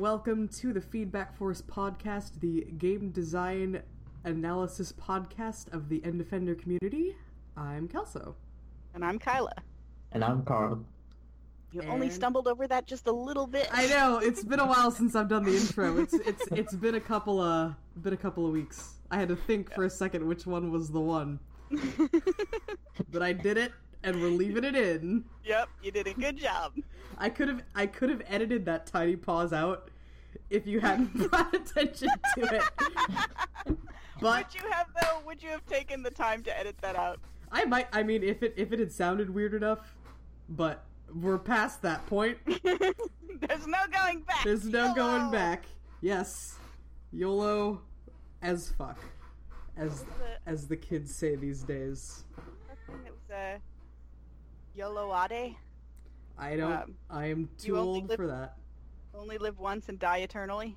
welcome to the Feedback Force podcast, the game design analysis podcast of the End Defender community. I'm Kelso. And I'm Kyla. And I'm Carl. You only stumbled over that just a little bit. I know it's been a while since I've done the intro. It's it's it's been a couple of been a couple of weeks. I had to think for a second which one was the one, but I did it, and we're leaving it in. Yep, you did a good job. I could have I could have edited that tiny pause out if you hadn't brought attention to it. But Would you have though? Would you have taken the time to edit that out? I might. I mean, if it if it had sounded weird enough, but we're past that point. There's no going back. There's no YOLO. going back. Yes, YOLO, as fuck, as as the kids say these days. I think It was uh, YOLOade. I don't. Um, I am too old live- for that. Only live once and die eternally.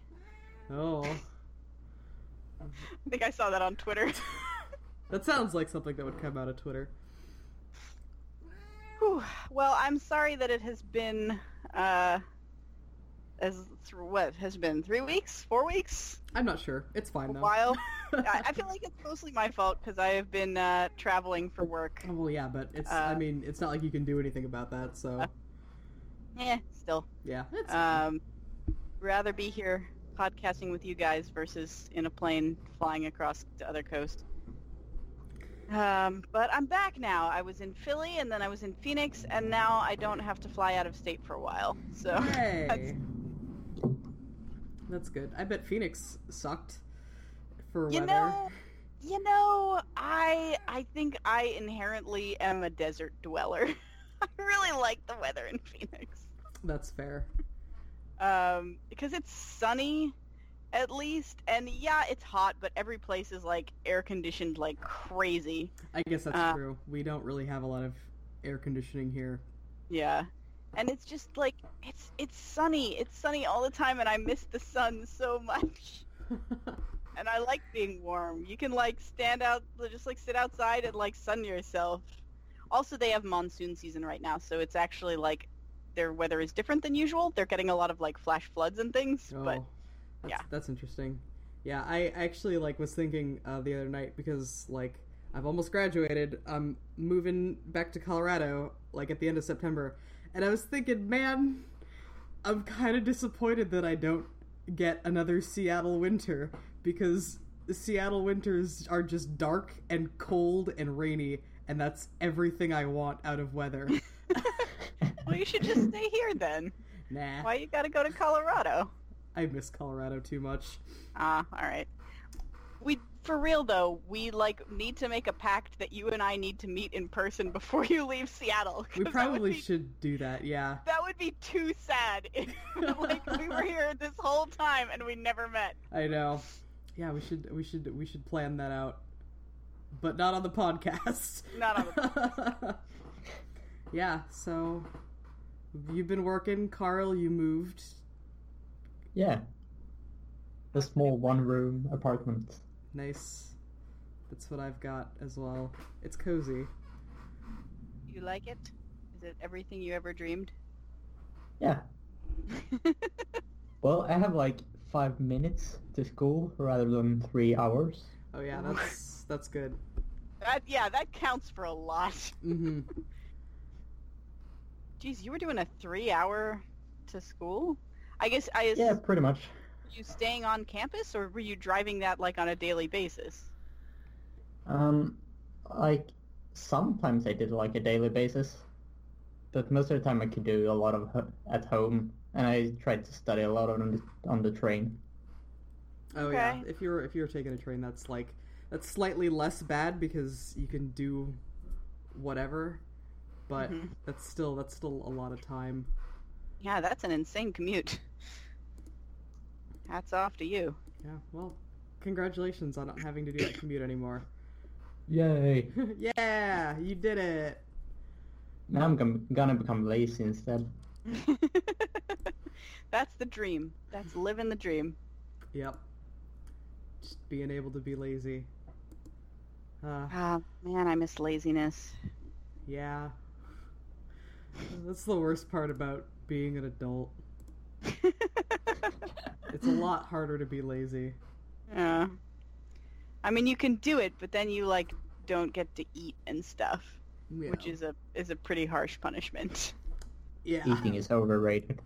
Oh, I think I saw that on Twitter. that sounds like something that would come out of Twitter. Whew. Well, I'm sorry that it has been uh, as th- what has been three weeks, four weeks, I'm not sure. It's fine a though. while. I, I feel like it's mostly my fault because I have been uh, traveling for work. Oh, well, yeah, but it's. I Uh, mean, it's not like you can do anything about that. So uh, Eh, still. yeah. Um, rather be here podcasting with you guys versus in a plane flying across the other coast. Um, but I'm back now. I was in Philly and then I was in Phoenix and now I don't have to fly out of state for a while. So Hey. that's, That's good. I bet Phoenix sucked for you weather. know, you know, I I think I inherently am a desert dweller. I really like the weather in Phoenix. That's fair. um, because it's sunny at least and yeah it's hot but every place is like air conditioned like crazy I guess that's Uh, true. We don't really have a lot of air conditioning here. yeah and it's just like it's it's sunny it's sunny all the time and i miss the sun so much and i like being warm you can like stand out just like sit outside and like sun yourself also they have monsoon season right now so it's actually like their weather is different than usual they're getting a lot of like flash floods and things oh, but that's, yeah. that's interesting. Yeah, I actually like was thinking uh, the other night because like I've almost graduated. I'm moving back to Colorado like at the end of September, and I was thinking, man, I'm kind of disappointed that I don't get another Seattle winter because Seattle winters are just dark and cold and rainy, and that's everything I want out of weather. well you should just stay here then nah, Why you gotta go to Colorado? I miss Colorado too much. Ah, all right. We for real though, we like need to make a pact that you and I need to meet in person before you leave Seattle. We probably be- should do that. Yeah. That would be too sad. If, like we were here this whole time and we never met. I know. Yeah, we should we should we should plan that out. But not on the podcast. Not on the yeah, so you've been working, Carl, you moved. Yeah. A small one room apartment. Nice. That's what I've got as well. It's cozy. You like it? Is it everything you ever dreamed? Yeah. Well, I have like five minutes to school rather than three hours. Oh yeah, that's that's good. that yeah, that counts for a lot. Mhm. Jeez, you were doing a three-hour to school. I guess I is Yeah, pretty much. you staying on campus or were you driving that like on a daily basis? Um, like sometimes I did like a daily basis, but most of the time I could do a lot of ho- at home, and I tried to study a lot on the on the train. Oh yeah. If you're if you're taking a train that's like that's slightly less bad because you can do whatever. But Mhm. that's still that's still a lot of time. Yeah, that's an insane commute. Hats off to you. Yeah, well, congratulations on not having to do that commute anymore. Yay! yeah, you did it. Now I'm gonna, gonna become lazy instead. that's the dream. That's living the dream. Yep. Just being able to be lazy. Uh, Ah, man, I miss laziness. yeah. That's the worst part about being an adult. It's a lot harder to be lazy. Yeah. I mean, you can do it, but then you like don't get to eat and stuff, Yeah. which is a is a pretty harsh punishment. yeah. Eating is overrated.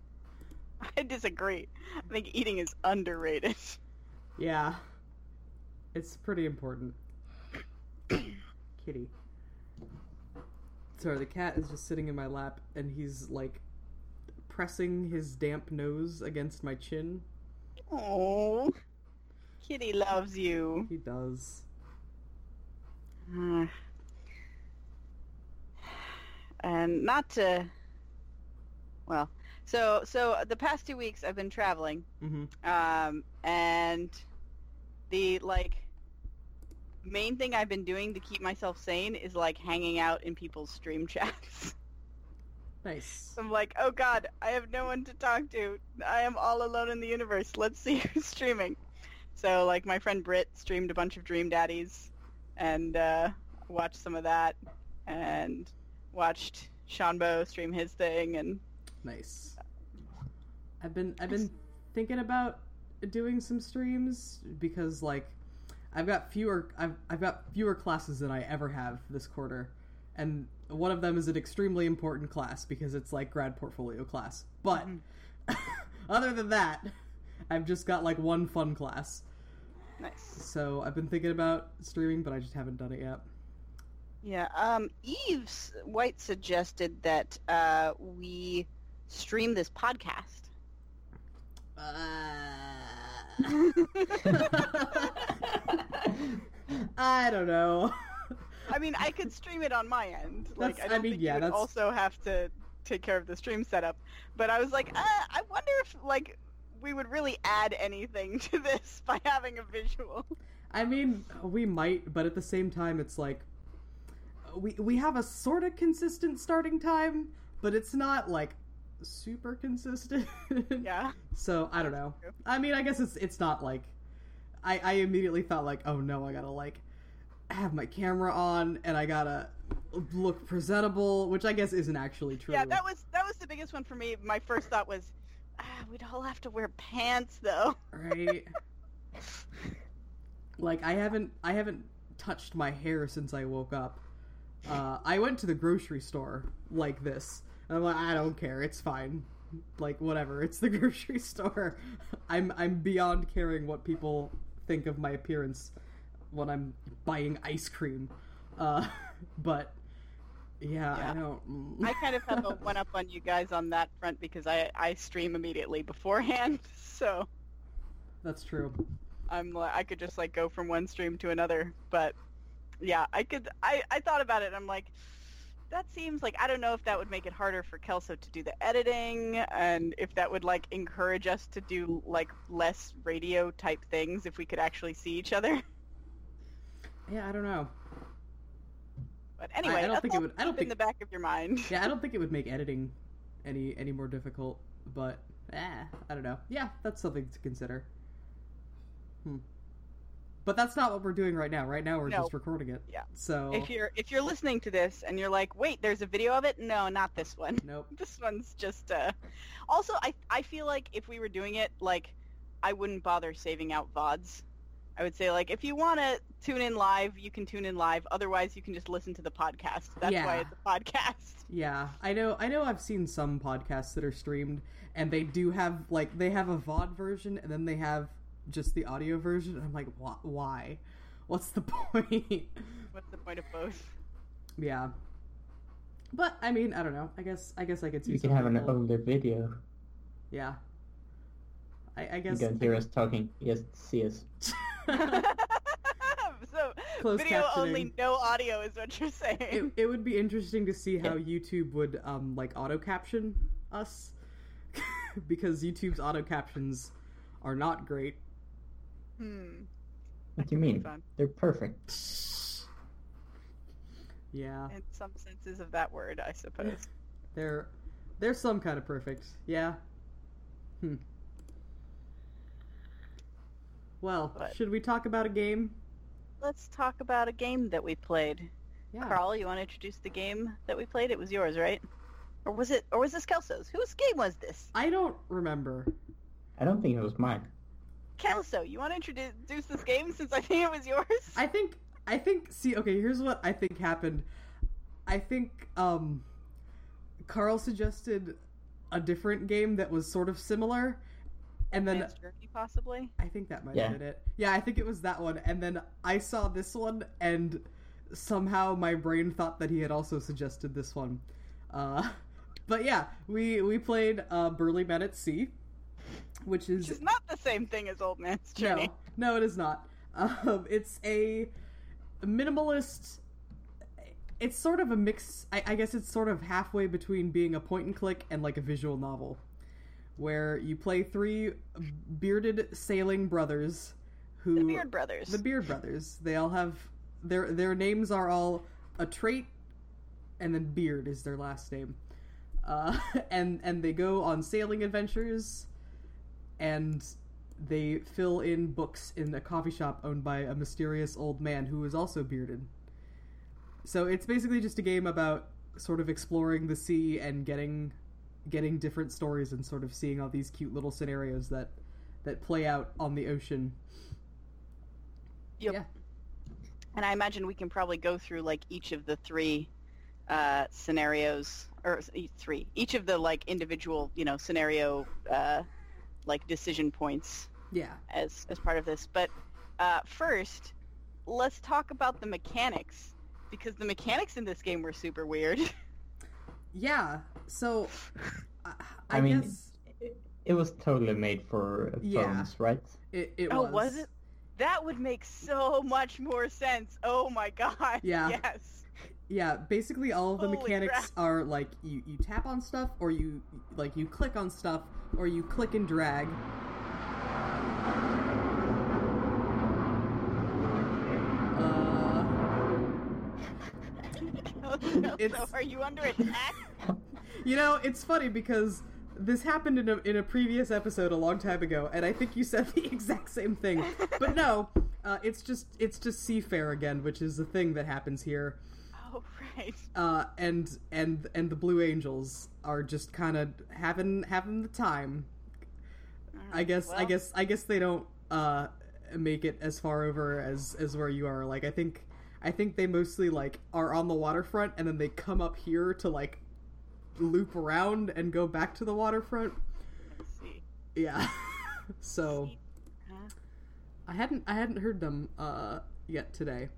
I disagree. I think eating is underrated. Yeah. It's pretty important. Kitty. Sorry, the cat is just sitting in my lap and he's like pressing his damp nose against my chin. Oh, Kitty loves you. He does. Uh, and not to well so so the past two weeks i've been traveling hmm um and the like main thing i've been doing to keep myself sane is like hanging out in people's stream chats. Nice. i'm like oh god i have no one to talk to. I am all alone in the universe. Let's see who's streaming. So like my friend Britt streamed a bunch of dream daddies and uh watched some of that and watched Shanbo stream his thing and Nice. I've been I've been thinking about doing some streams because like I've got fewer I've I've got fewer classes than I ever have this quarter. And one of them is an extremely important class because it's like grad portfolio class. But other than that, I've just got like one fun class. nice So I've been thinking about streaming, but I just haven't done it yet. Yeah, um, Eves White suggested that uh, we stream this podcast. I don't know. I mean, I could stream it on my end. Like, That's- I I don't mean, think yeah, you would that's- also have to take care of the stream setup. But I was like, uh, I wonder if like we would really add anything to this by having a visual. I mean, we might, but at the same time, it's like we we have a sort of consistent starting time, but it's not like super consistent. Yeah. So I don't know. I mean, I guess it's it's not like I I immediately thought like, oh no, I gotta like have my camera on and I gotta look presentable, which I guess isn't actually true. Yeah, that was that was the biggest one for me. My first thought was, ah, we'd all have to wear pants though. right. like I haven't I haven't touched my hair since I woke up. Uh, I went to the grocery store like this. And I'm like, I don't care, it's fine. Like whatever, it's the grocery store. I'm I'm beyond caring what people think of my appearance when I'm buying ice cream. Uh, but yeah, Yeah. I don't. I kind of have a one up on you guys on that front because I I stream immediately beforehand, so That's true. I'm like I could just like go from one stream to another. But yeah, I could. I I thought about it. and I'm like, that seems like I don't know if that would make it harder for Kelso to do the editing, and if that would like encourage us to do like less radio type things if we could actually see each other. Yeah, I don't know. But anyway, I don't that's think it would- I don't keep in think- the back of your mind. Yeah, I don't think it would make editing any any more difficult, but eh, I don't know. Yeah, that's something to consider. Hmm. But that's not what we're doing right now. Right now, we're No. just recording it. Yeah. So If you're if you're listening to this and you're like, wait, there's a video of it? No, not this one. nope. This one's just uh also I I feel like if we were doing it like I wouldn't bother saving out VODs. I would say like if you want to tune in live, you can tune in live. Otherwise, you can just listen to the podcast. That's why Yeah. it's a podcast. Yeah, I know. I know. I've seen some podcasts that are streamed, and they do have like they have a VOD version, and then they have just the audio version. I'm like, wh- why? What's the point? What's the point of both? yeah. But I mean, I don't know. I guess I guess I could see. You can some have an older video. Yeah. I, I You guess. don't hear us talking, Yes, see us. so Closed video only, no audio is what you're saying. it, it would be interesting to see how YouTube would um like auto caption us because YouTube's auto captions are not great. Hmm. What do you mean? They're perfect. Yeah, In some senses of that word, I suppose. they're they're some kind of perfect. Yeah. Hmm. Well, But- should we talk about a game? Let's talk about a game that we played. Yeah. Carl, you want to introduce the game that we played? It was yours, right? Or was it? Or was this Kelso's? Whose game was this? I don't remember. I don't think it was mine. Kelso, you want to introduce this game since I think it was yours? I think I think see okay, here's what I think happened. I think um Carl suggested a different game that was sort of similar and then Advanced Journey, possibly. I think that might Yeah. have been it. Yeah, I think it was that one and then I saw this one and somehow my brain thought that he had also suggested this one. Uh but yeah, we we played uh Burly Men at Sea, which is Which is not the same thing as Old Man's Journey. no, no, it is not. Um, it's a minimalist. It's sort of a mix. I, I guess it's sort of halfway between being a point and click and like a visual novel, where you play three bearded sailing brothers who The Beard Brothers. the Beard Brothers. They all have their their names are all a trait, and then Beard is their last name. Uh, and and they go on sailing adventures, and they fill in books in a coffee shop owned by a mysterious old man who is also bearded. So it's basically just a game about sort of exploring the sea and getting getting different stories and sort of seeing all these cute little scenarios that that play out on the ocean. Yep. Yeah. And I imagine we can probably go through like each of the three uh, scenarios, or three, each of the like individual, you know, scenario uh, like decision points Yeah. as as part of this. But uh, first, let's talk about the mechanics because the mechanics in this game were super weird. Yeah. So I, I, I mean, guess It, it was totally made for phones, Yeah. right? it, it oh, was. was it? That would make so much more sense. Oh my god. Yeah. Yes. Yeah, basically all of the Holy mechanics crap. are like you, you tap on stuff or you like you click on stuff or you click and drag. Uh, It's- so are you under attack? you know, it's funny because this happened in a in a previous episode a long time ago, and I think you said the exact same thing. But no, uh, it's just it's just seafair again, which is the thing that happens here. Oh right. uh, and and and the Blue Angels are just kind of having having the time. I guess I guess I guess they don't uh, make it as far over as as where you are. Like I think I think they mostly like are on the waterfront and then they come up here to like loop around and go back to the waterfront. See. Yeah. so? I hadn't I hadn't heard them uh, yet today.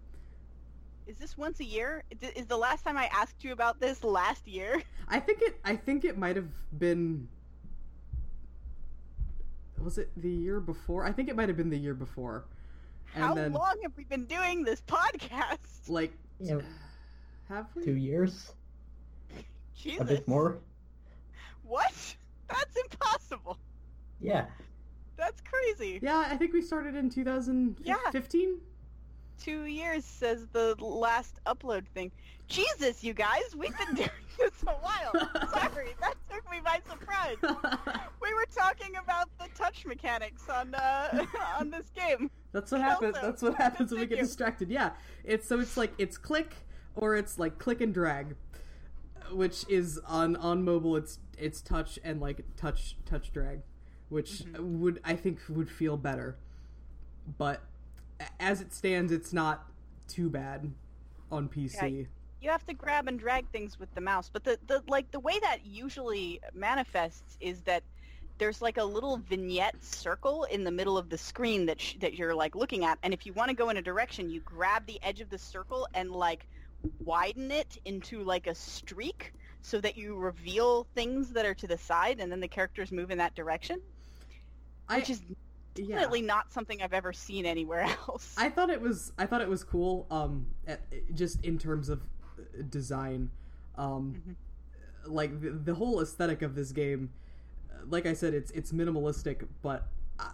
Is this once a year? Is- Is the last time I asked you about this last year? I think it. I think it might have been. Was it the year before? I think it might have been the year before. And How then, long have we been doing this podcast? like, Yeah, have we? two years, Jesus. a bit more. What? That's impossible. Yeah, That's crazy. Yeah, I think we started in 2015. Two years says the last upload thing. Jesus, you guys, we've been doing this a while. Sorry, that took me by surprise. We were talking about the touch mechanics on uh, on this game. That's what happens. That's what happens when we get distracted. Yeah, it's so it's like it's click or it's like click and drag, which is on on mobile. It's it's touch and like touch touch drag, which Mm-hmm. would I think would feel better, but as it stands, it's not too bad on PC. You have to grab and drag things with the mouse, but the, the like the way that usually manifests is that there's like a little vignette circle in the middle of the screen that sh- that you're like looking at, and if you want to go in a direction, you grab the edge of the circle and like widen it into like a streak so that you reveal things that are to the side, and then the characters move in that direction, I which is yeah. definitely not something I've ever seen anywhere else. I thought it was I thought it was cool. Um, just in terms of uh, design, um, Mhm. like the, the whole aesthetic of this game. uh, Like I said, it's it's minimalistic, but I,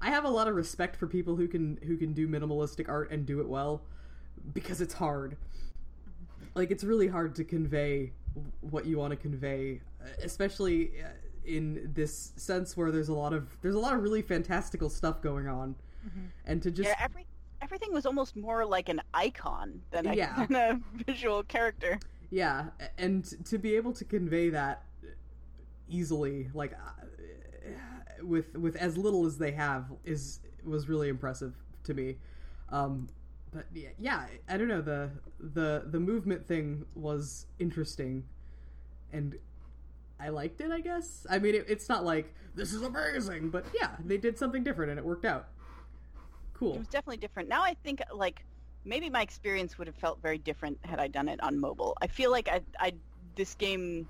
I have a lot of respect for people who can who can do minimalistic art and do it well, because it's hard. Like it's really hard to convey what you want to convey, uh, especially uh, in this sense where there's a lot of there's a lot of really fantastical stuff going on, and to just yeah, every everything was almost more like an icon than a, Yeah. than a visual character. Yeah, and to be able to convey that easily, like uh, with with as little as they have is was really impressive to me. Um, but yeah, yeah, I don't know the the the movement thing was interesting, and I liked it. I guess. I mean, it, it's not like this is amazing, but yeah, they did something different and it worked out. Cool. It was definitely different. Now I think like maybe my experience would have felt very different had I done it on mobile. I feel like I I this game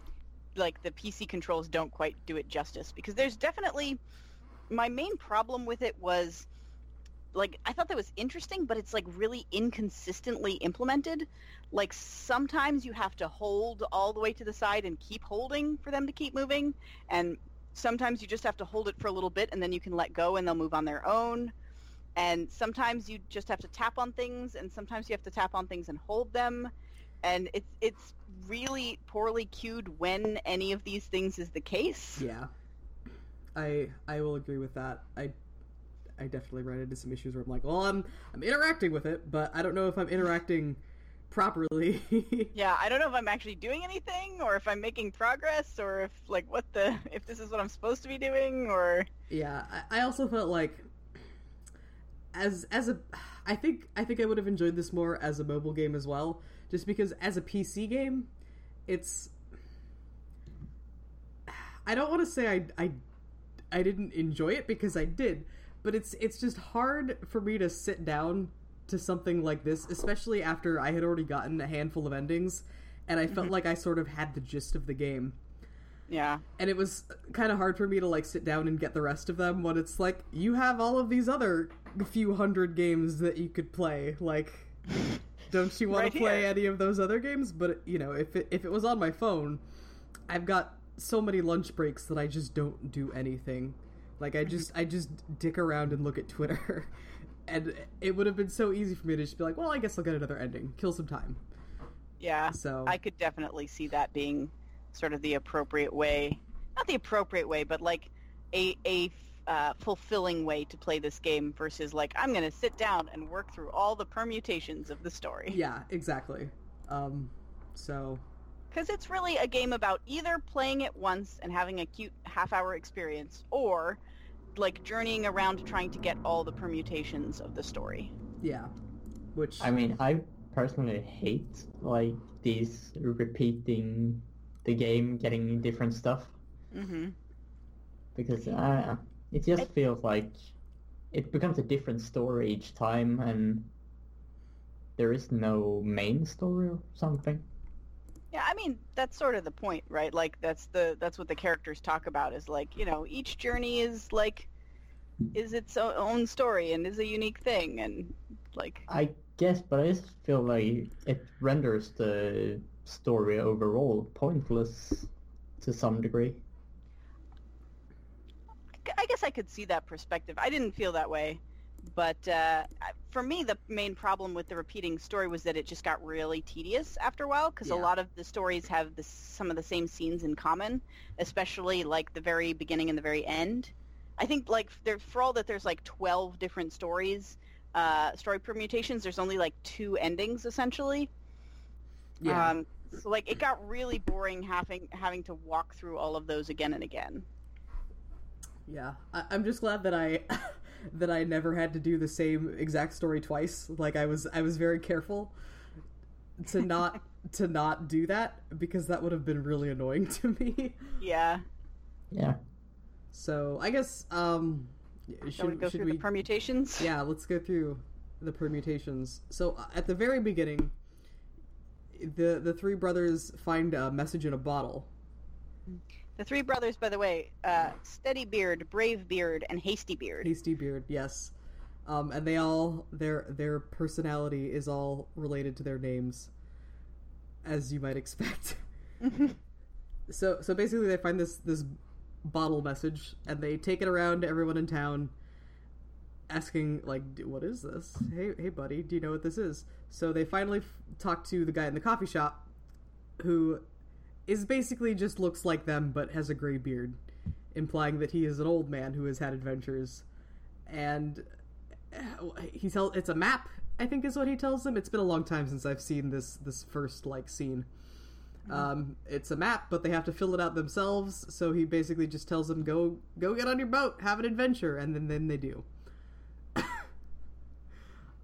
like the PC controls don't quite do it justice because there's definitely my main problem with it was like I thought that was interesting, but it's like really inconsistently implemented. Like sometimes you have to hold all the way to the side and keep holding for them to keep moving, and sometimes you just have to hold it for a little bit and then you can let go and they'll move on their own. And sometimes you just have to tap on things, and sometimes you have to tap on things and hold them. And it's it's really poorly cued when any of these things is the case. Yeah, I I will agree with that. I I definitely ran into some issues where I'm like, well, I'm I'm interacting with it, but I don't know if I'm interacting properly. yeah, I don't know if I'm actually doing anything or if I'm making progress or if like what the if this is what I'm supposed to be doing or Yeah, I, I also felt like as as a I think I think I would have enjoyed this more as a mobile game as well, just because as a PC game, it's I don't want to say I I I didn't enjoy it because I did, but it's it's just hard for me to sit down to something like this, especially after I had already gotten a handful of endings and I felt mm-hmm. like I sort of had the gist of the game. Yeah. And it was kind of hard for me to like sit down and get the rest of them when it's like you have all of these other few hundred games that you could play. Like don't you want Right to play here. any of those other games? But you know, if it, if it was on my phone, I've got so many lunch breaks that I just don't do anything. Like I just I just dick around and look at Twitter. And it would have been so easy for me to just be like, well, I guess I'll get another ending, kill some time. Yeah. So I could definitely see that being sort of the appropriate way, not the appropriate way, but like a a uh, fulfilling way to play this game versus like I'm going to sit down and work through all the permutations of the story. yeah, exactly. Um, so Because it's really a game about either playing it once and having a cute half-hour experience, or like journeying around trying to get all the permutations of the story. yeah, which I mean, I personally hate like these repeating the game, getting different stuff hmm because uh, it just feels like it becomes a different story each time, and there is no main story or something. Yeah, I mean that's sort of the point, right? Like that's the that's what the characters talk about is like you know each journey is like is its own story and is a unique thing and like I guess, but I just feel like it renders the story overall pointless to some degree. I guess I could see that perspective. I didn't feel that way, but uh, for me the main problem with the repeating story was that it just got really tedious after a while because a lot of the stories have the, some of the same scenes in common, especially like the very beginning and the very end. I think like there for all that there's like 12 different stories, uh, story permutations. There's only like two endings essentially. yeah, Um, so like it got really boring having having to walk through all of those again and again. yeah. I, I'm just glad that I that I never had to do the same exact story twice. Like I was I was very careful to not to not do that because that would have been really annoying to me. Yeah. Yeah. So I guess um should, Shall we go should through we the permutations? Yeah, let's go through the permutations. So uh, at the very beginning, the the three brothers find a message in a bottle. The three brothers, by the way, uh, Steady Beard, Brave Beard, and Hasty Beard. Hasty Beard, yes. Um, and they all their their personality is all related to their names, as you might expect. so so basically, they find this this bottle message and they take it around to everyone in town, asking like, "D- "What is this? Hey hey buddy, do you know what this is?" So they finally f- talk to the guy in the coffee shop, who is basically just looks like them but has a gray beard, implying that he is an old man who has had adventures. And uh, he tells it's a map. I think is what he tells them. It's been a long time since I've seen this this first like scene. Um, it's a map, but they have to fill it out themselves. So he basically just tells them, "Go, go get on your boat, have an adventure," and then then they do.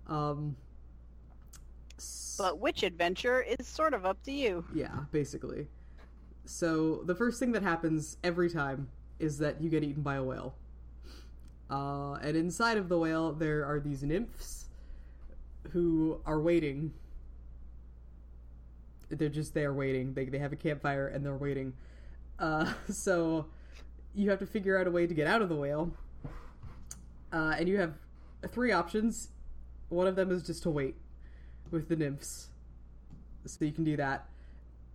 um, But which adventure is sort of up to you. yeah, basically. So the first thing that happens every time is that you get eaten by a whale. Uh, and inside of the whale, there are these nymphs who are waiting. They're just there waiting. They, they have a campfire and they're waiting. Uh, so you have to figure out a way to get out of the whale. Uh, and you have three options. One of them is just to wait with the nymphs. So you can do that.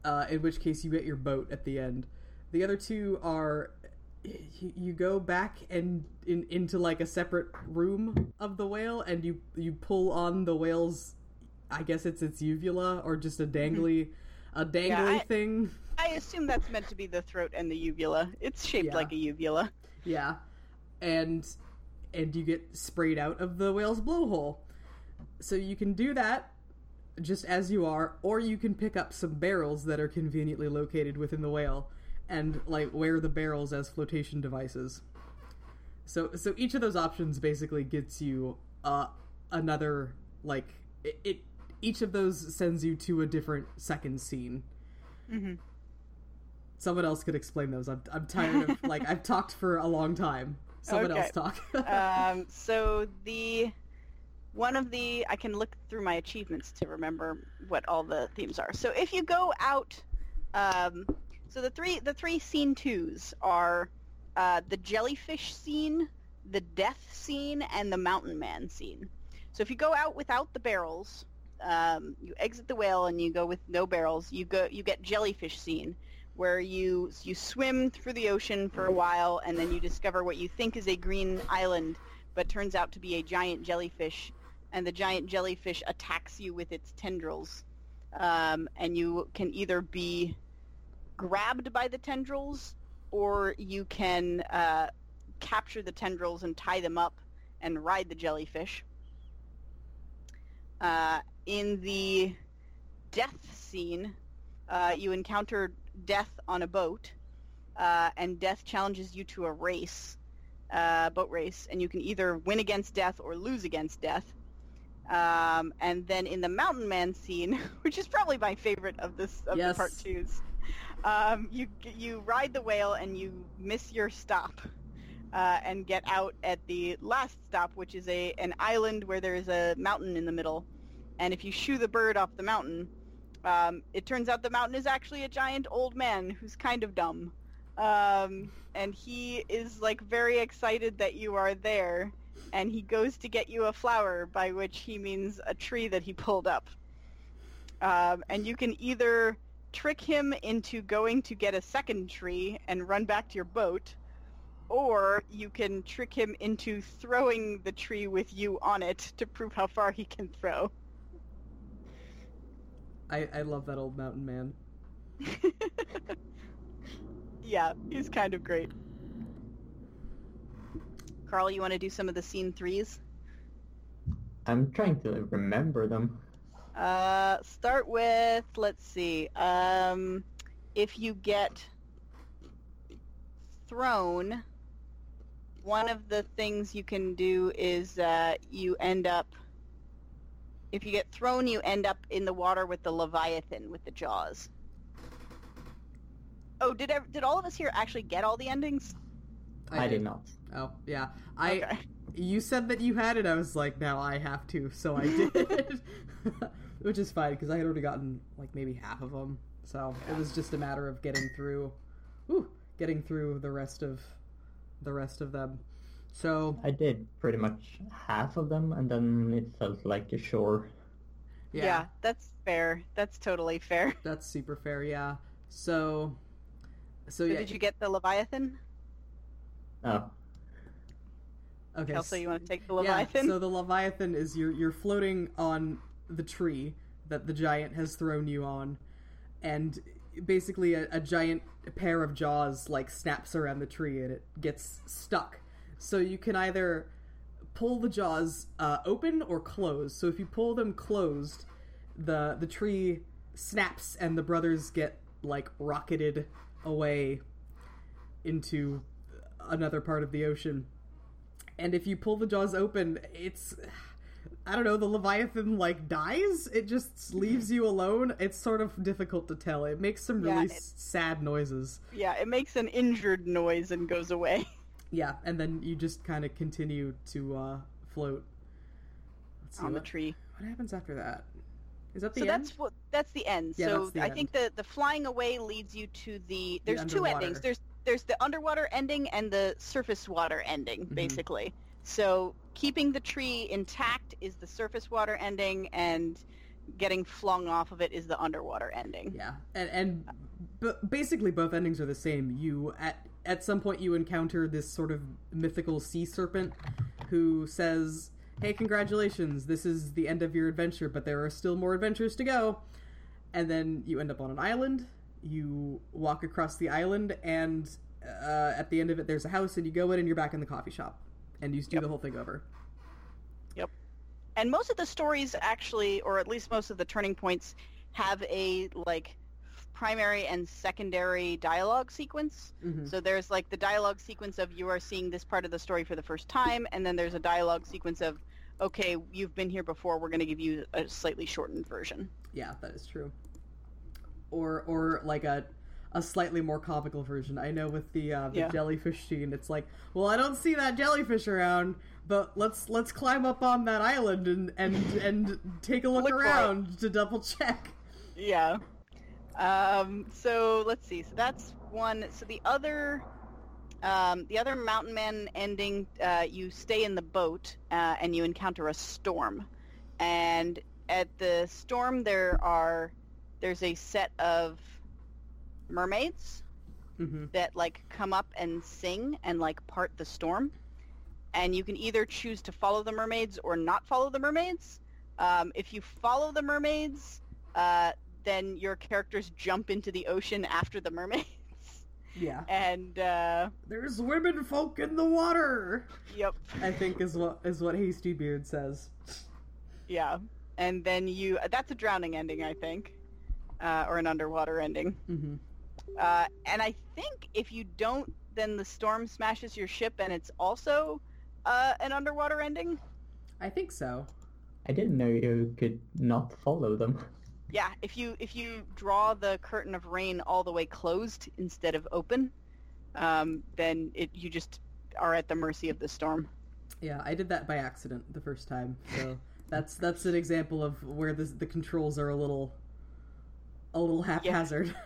Uh, in which case you get your boat at the end. The other two are you, go back and in, into like a separate room of the whale and you you pull on the whale's I guess it's its uvula or just a dangly a dangly Yeah, I- thing. I assume that's meant to be the throat and the uvula. It's shaped Yeah. like a uvula. Yeah. And and you get sprayed out of the whale's blowhole. So you can do that just as you are, or you can pick up some barrels that are conveniently located within the whale and like wear the barrels as flotation devices. So so each of those options basically gets you uh another like it, it each of those sends you to a different second scene. Mhm. Someone else could explain those. I'm I'm tired of like I've talked for a long time. Someone Okay. else talk. um, so the one of the I can look through my achievements to remember what all the themes are. So if you go out, um, so the three the three scene twos are uh, the jellyfish scene, the death scene, and the mountain man scene. So if you go out without the barrels, um, you exit the whale and you go with no barrels. You go you get jellyfish scene where you you swim through the ocean for a while and then you discover what you think is a green island but turns out to be a giant jellyfish and the giant jellyfish attacks you with its tendrils um, and you can either be grabbed by the tendrils or you can uh, capture the tendrils and tie them up and ride the jellyfish uh, in the death scene uh, you encounter death on a boat, uh, and death challenges you to a race, uh, boat race, and you can either win against death or lose against death. Um, and then in the mountain man scene, which is probably my favorite of this of Yes. the part twos, um, you you ride the whale and you miss your stop. Uh, and get out at the last stop, which is a an island where there is a mountain in the middle, and if you shoo the bird off the mountain, um, it turns out the mountain is actually a giant old man who's kind of dumb. Um, and he is like very excited that you are there. And he goes to get you a flower, by which he means a tree that he pulled up. Um, and you can either trick him into going to get a second tree and run back to your boat, or you can trick him into throwing the tree with you on it to prove how far he can throw. I, I love that old mountain man. yeah, he's kind of great. Carl, you want to do some of the scene threes? I'm trying to remember them. Uh, start with let's see. Um, if you get thrown, one of the things you can do is uh, you end up. If you get thrown, you end up in the water with the leviathan with the jaws. Oh, did ev- did all of us here actually get all the endings? I, did not. Oh yeah, I. okay. You said that you had it. I was like, now I have to, so I did, which is fine because I had already gotten like maybe half of them. So it was just a matter of getting through, whew, getting through the rest of the rest of them. So I did pretty much half of them, and then it felt like a chore. yeah, yeah, that's fair. That's totally fair. that's super fair. Yeah. So, so So yeah. did you get the leviathan? Oh, okay. Kelso, you want to take the Leviathan? Yeah, so the Leviathan is you're you're floating on the tree that the giant has thrown you on, and basically a, a giant pair of jaws like snaps around the tree and it gets stuck. So you can either pull the jaws uh, open or closed. So if you pull them closed, the the tree snaps and the brothers get like rocketed away into another part of the ocean. And if you pull the jaws open, it's I don't know, the Leviathan like dies. It just leaves you alone. It's sort of difficult to tell. It makes some Yeah, really it- sad noises. Yeah, it makes an injured noise and goes away. Yeah, and then you just kind of continue to uh, float. On the tree. what happens after that. Is that the so end? that's what that's the end. Yeah, so the I end. think the the flying away leads you to the The there's two endings. There's there's the underwater ending and the surface water ending Mhm. basically. So keeping the tree intact is the surface water ending and getting flung off of it is the underwater ending. Yeah, and and but basically both endings are the same. You at at some point you encounter this sort of mythical sea serpent who says, "Hey, congratulations! This is the end of your adventure, but there are still more adventures to go." And then you end up on an island. You walk across the island, and uh, at the end of it, there's a house, and you go in, and you're back in the coffee shop, and you do Yep. the whole thing over. Yep. And most of the stories actually or at least most of the turning points have a like primary and secondary dialogue sequence. hmm So there's like the dialogue sequence of you are seeing this part of the story for the first time, and then there's a dialogue sequence of, okay, you've been here before. We're going to give you a slightly shortened version. Yeah, that is true. Or or like a a slightly more comical version. I know with the uh, the Yeah. jellyfish scene, it's like, well, I don't see that jellyfish around, but let's let's climb up on that island and and and take a look, Look around to double check. Yeah. Um, so let's see. So that's one. So the other, um, the other Mountain Man ending, uh, you stay in the boat uh, and you encounter a storm, and at the storm there are there's a set of mermaids hmm that like come up and sing and like part the storm. And you can either choose to follow the mermaids or not follow the mermaids. Um, if you follow the mermaids uh, then your characters jump into the ocean after the mermaids. Yeah, and uh, there's women folk in the water. yep. I think is what is what Hasty Beard says. yeah. And then you that's a drowning ending i think uh, or an underwater ending hmm Uh, and I think if you don't, then the storm smashes your ship, and it's also uh, an underwater ending. I think so. I didn't know you could not follow them. Yeah, if you if you draw the curtain of rain all the way closed instead of open, um, then it you just are at the mercy of the storm. Yeah, I did that by accident the first time. So that's that's an example of where the the controls are a little a little haphazard.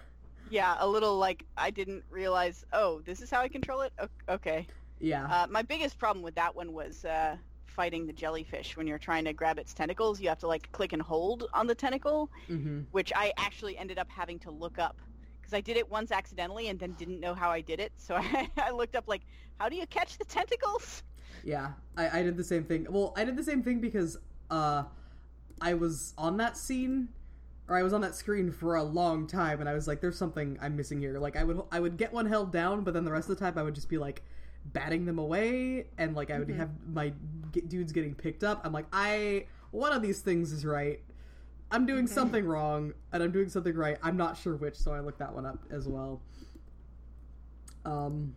Yeah, a little like I didn't realize. Oh, this is how I control it. Okay. yeah. Uh, my biggest problem with that one was uh, fighting the jellyfish. When you're trying to grab its tentacles, you have to like click and hold on the tentacle, hmm which I actually ended up having to look up because I did it once accidentally and then didn't know how I did it. So I, I looked up like, how do you catch the tentacles? Yeah, I, I did the same thing. Well, I did the same thing because uh, I was on that scene, or I was on that screen for a long time, and I was like, "There's something I'm missing here." Like, I would I would get one held down, but then the rest of the time I would just be like batting them away, and like I would Mhm. have my g- dudes getting picked up. I'm like, I one of these things is right. I'm doing something wrong, and I'm doing something right. I'm not sure which, so I looked that one up as well. Um,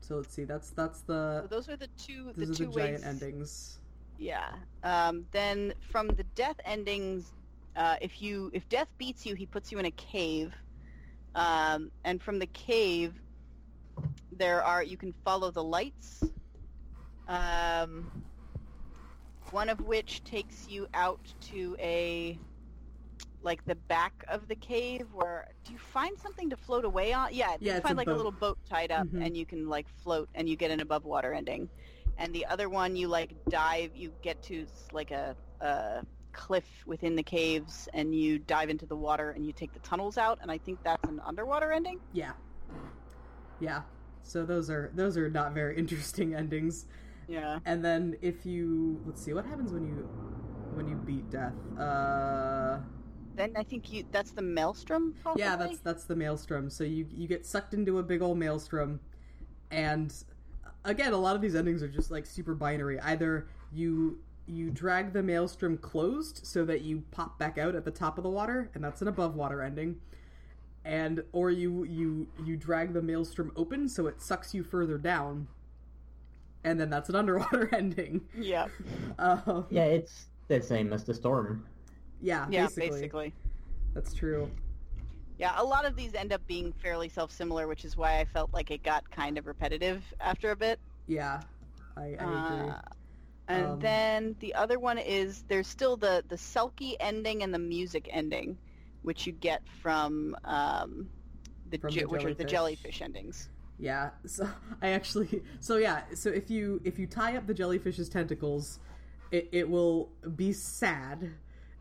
so let's see. That's that's the So those are the two the those two the giant ways. endings. Yeah. Um, then from the death endings, uh, if you if death beats you, he puts you in a cave, um, and from the cave, there are you can follow the lights. Um, one of which takes you out to a like the back of the cave where do you find something to float away on yeah, Yeah, you find a like boat. a little boat tied up Mhm. and you can like float and you get an above water ending and the other one you like dive you get to like a, a cliff within the caves and you dive into the water and you take the tunnels out and i think that's an underwater ending Yeah, yeah. So those are those are not very interesting endings. yeah And then if you let's see what happens when you when you beat death. Uh, then i think you that's the maelstrom possibly? yeah, that's that's the maelstrom. So you you get sucked into a big old maelstrom, and again, a lot of these endings are just like super binary. Either you you drag the maelstrom closed so that you pop back out at the top of the water, and that's an above water ending. and or you you you drag the maelstrom open so it sucks you further down, and then that's an underwater ending. Yeah. Uh, Yeah, it's the same as the storm. yeah, Yeah, basically. basically. that's true. Yeah, a lot of these end up being fairly self-similar, which is why I felt like it got kind of repetitive after a bit. Yeah, I, I agree. Uh, and Um, then the other one is there's still the the Selkie ending and the music ending, which you get from um, the, From the which are the jellyfish. jellyfish endings. Yeah, so I actually so yeah, so if you if you tie up the jellyfish's tentacles, it, it will be sad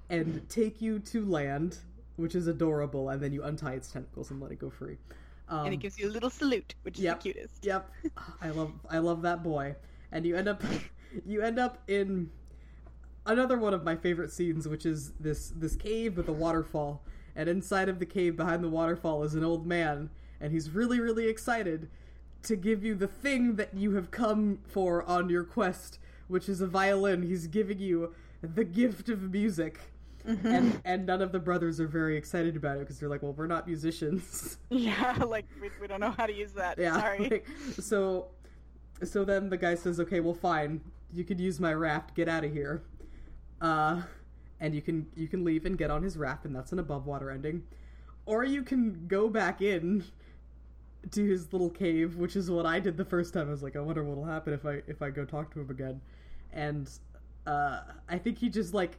and take you to land, which is adorable, and then you untie its tentacles and let it go free. Um, and it gives you a little salute, which is yep. the cutest. Yep, I love I love that boy, and you end up you end up in another one of my favorite scenes, which is this this cave with a waterfall, and inside of the cave behind the waterfall is an old man, and he's really really excited to give you the thing that you have come for on your quest, which is a violin. He's giving you the gift of music. Mm-hmm. And, and none of the brothers are very excited about it because they're like, well, we're not musicians. Yeah, like we, we don't know how to use that. Yeah. Sorry. like, so so then the guy says, "Okay, well fine. You could use my raft. Get out of here." Uh and you can you can leave and get on his raft and that's an above water ending. Or you can go back in to his little cave, which is what I did the first time. I was like, "I wonder what'll happen if I if I go talk to him again." And uh I think he just like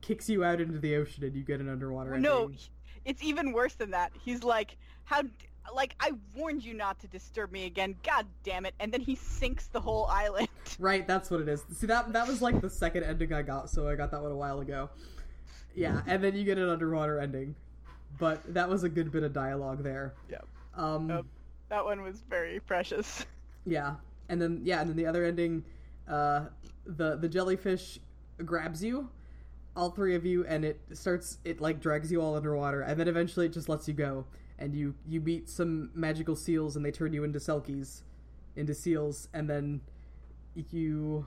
kicks you out into the ocean and you get an underwater no, ending. it's even worse than that. He's like, how? D- Like I warned you not to disturb me again. God damn it! And then he sinks the whole island. Right, that's what it is. See that that was like the second ending I got, so I got that one a while ago. Yeah, and then you get an underwater ending. But that was a good bit of dialogue there. Yep. Um Yep. That one was very precious. yeah. And then yeah, and then the other ending uh the the jellyfish grabs you, all three of you and it starts it like drags you all underwater and then eventually it just lets you go and you you meet some magical seals and they turn you into selkies into seals and then you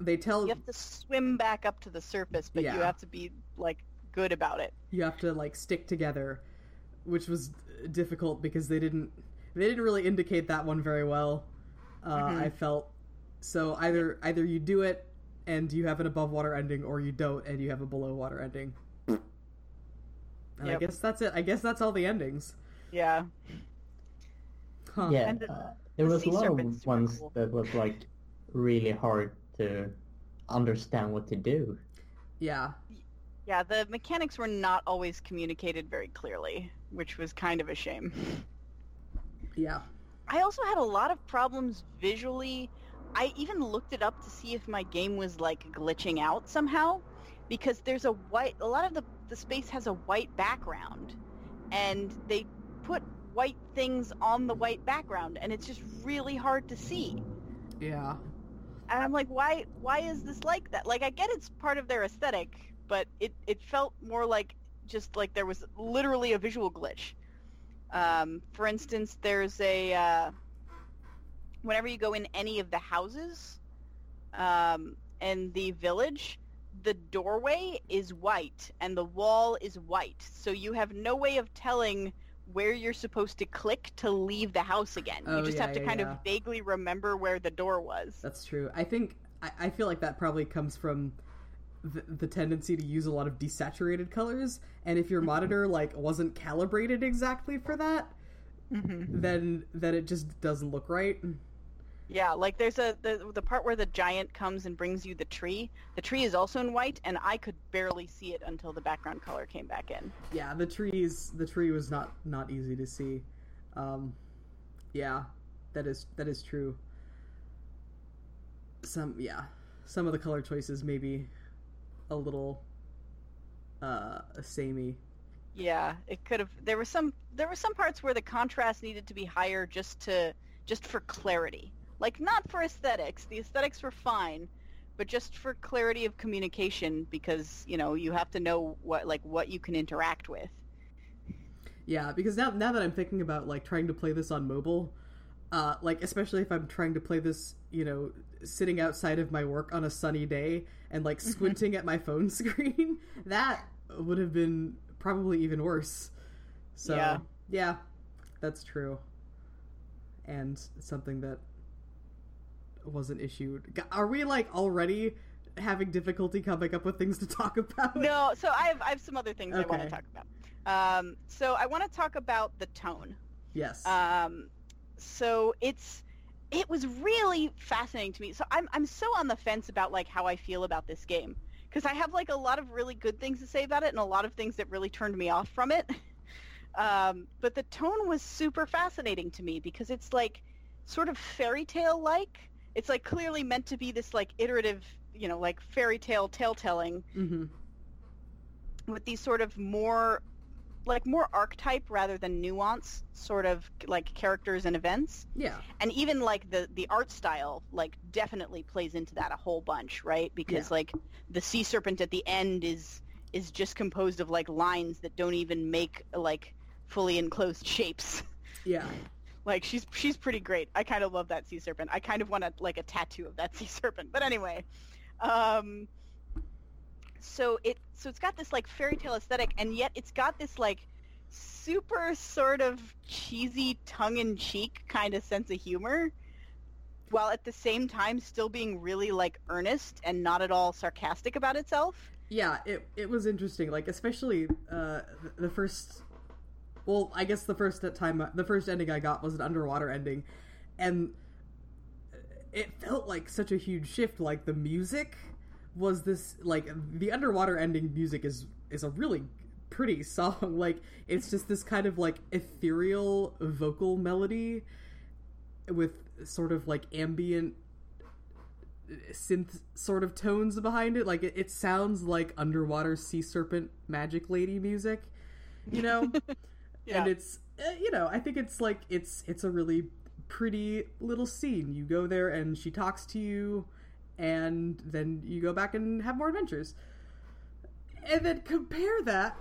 they tell You have to swim back up to the surface, but Yeah. you have to be like good about it. you have to like stick together which was difficult because they didn't they didn't really indicate that one very well uh, Mhm. i felt so either either you do it and you have an above water ending or you don't and you have a below water ending and i guess that's it i guess that's all the endings Yeah. huh. Yeah, And the- uh, there the was a lot of ones cool. that was like really hard to understand what to do. yeah Yeah, the mechanics were not always communicated very clearly, which was kind of a shame. yeah I also had a lot of problems visually. I even looked it up to see if my game was like glitching out somehow because there's a white a lot of the the space has a white background and they put white things on the white background and it's just really hard to see. yeah And I'm like, why why is this like that? Like I get it's part of their aesthetic, but it, it felt more like just like there was literally a visual glitch. Um, for instance, there's a uh, whenever you go in any of the houses um, in the village, the doorway is white and the wall is white, so you have no way of telling where you're supposed to click to leave the house again. Oh, you just yeah, have to yeah, kind yeah. of vaguely remember where the door was. That's true. I think I, I feel like that probably comes from the, the tendency to use a lot of desaturated colors, and if your monitor like wasn't calibrated exactly for that, Mm-hmm. then then it just doesn't look right. Yeah, like there's a the the part where the giant comes and brings you the tree. The tree is also in white, and I could barely see it until the background color came back in. Yeah, the trees the tree was not not easy to see. Um, yeah, that is that is true. Some yeah, some of the color choices maybe a little uh samey. Yeah, it could have. There were some there were some parts where the contrast needed to be higher just to just for clarity. Like not for aesthetics. The aesthetics were fine, but just for clarity of communication because you know you have to know what like what you can interact with. Yeah, because now now that I'm thinking about like trying to play this on mobile, uh, like especially if I'm trying to play this, you know, sitting outside of my work on a sunny day and like squinting at my phone screen, that would have been probably even worse So Yeah. yeah, that's true. And something that was an issue. Are we like already having difficulty coming up with things to talk about? No, so I have I have some other things I want Okay. to talk about. Um, so I want to talk about the tone. Yes. Um, so it's it was really fascinating to me. So I'm I'm so on the fence about like how I feel about this game because I have like a lot of really good things to say about it and a lot of things that really turned me off from it. Um, but the tone was super fascinating to me because it's like sort of fairy tale like. It's like clearly meant to be this like iterative, you know, like fairy tale tale telling hmm with these sort of more like more archetype rather than nuance sort of like characters and events Yeah. and even like the the art style like definitely plays into that a whole bunch right because Yeah. like the sea serpent at the end is is just composed of like lines that don't even make like fully enclosed shapes Yeah. Like she's she's pretty great. I kind of love that sea serpent. I kind of want a, like a tattoo of that sea serpent. But anyway um so it so it's got this like fairy tale aesthetic and yet it's got this like super sort of cheesy tongue-in-cheek kind of sense of humor while at the same time still being really like earnest and not at all sarcastic about itself. Yeah, it it was interesting. Like especially uh the first well, I guess the first time the first ending I got was an underwater ending. And it felt like such a huge shift. Like the music was this like the underwater ending music is is a really pretty song. Like it's just this kind of like ethereal vocal melody with sort of like ambient synth sort of tones behind it. Like it, it sounds like underwater sea serpent magic lady music you know Yeah. and it's uh, you know i think it's like it's it's a really pretty little scene. You go there and she talks to you and then you go back and have more adventures. And then compare that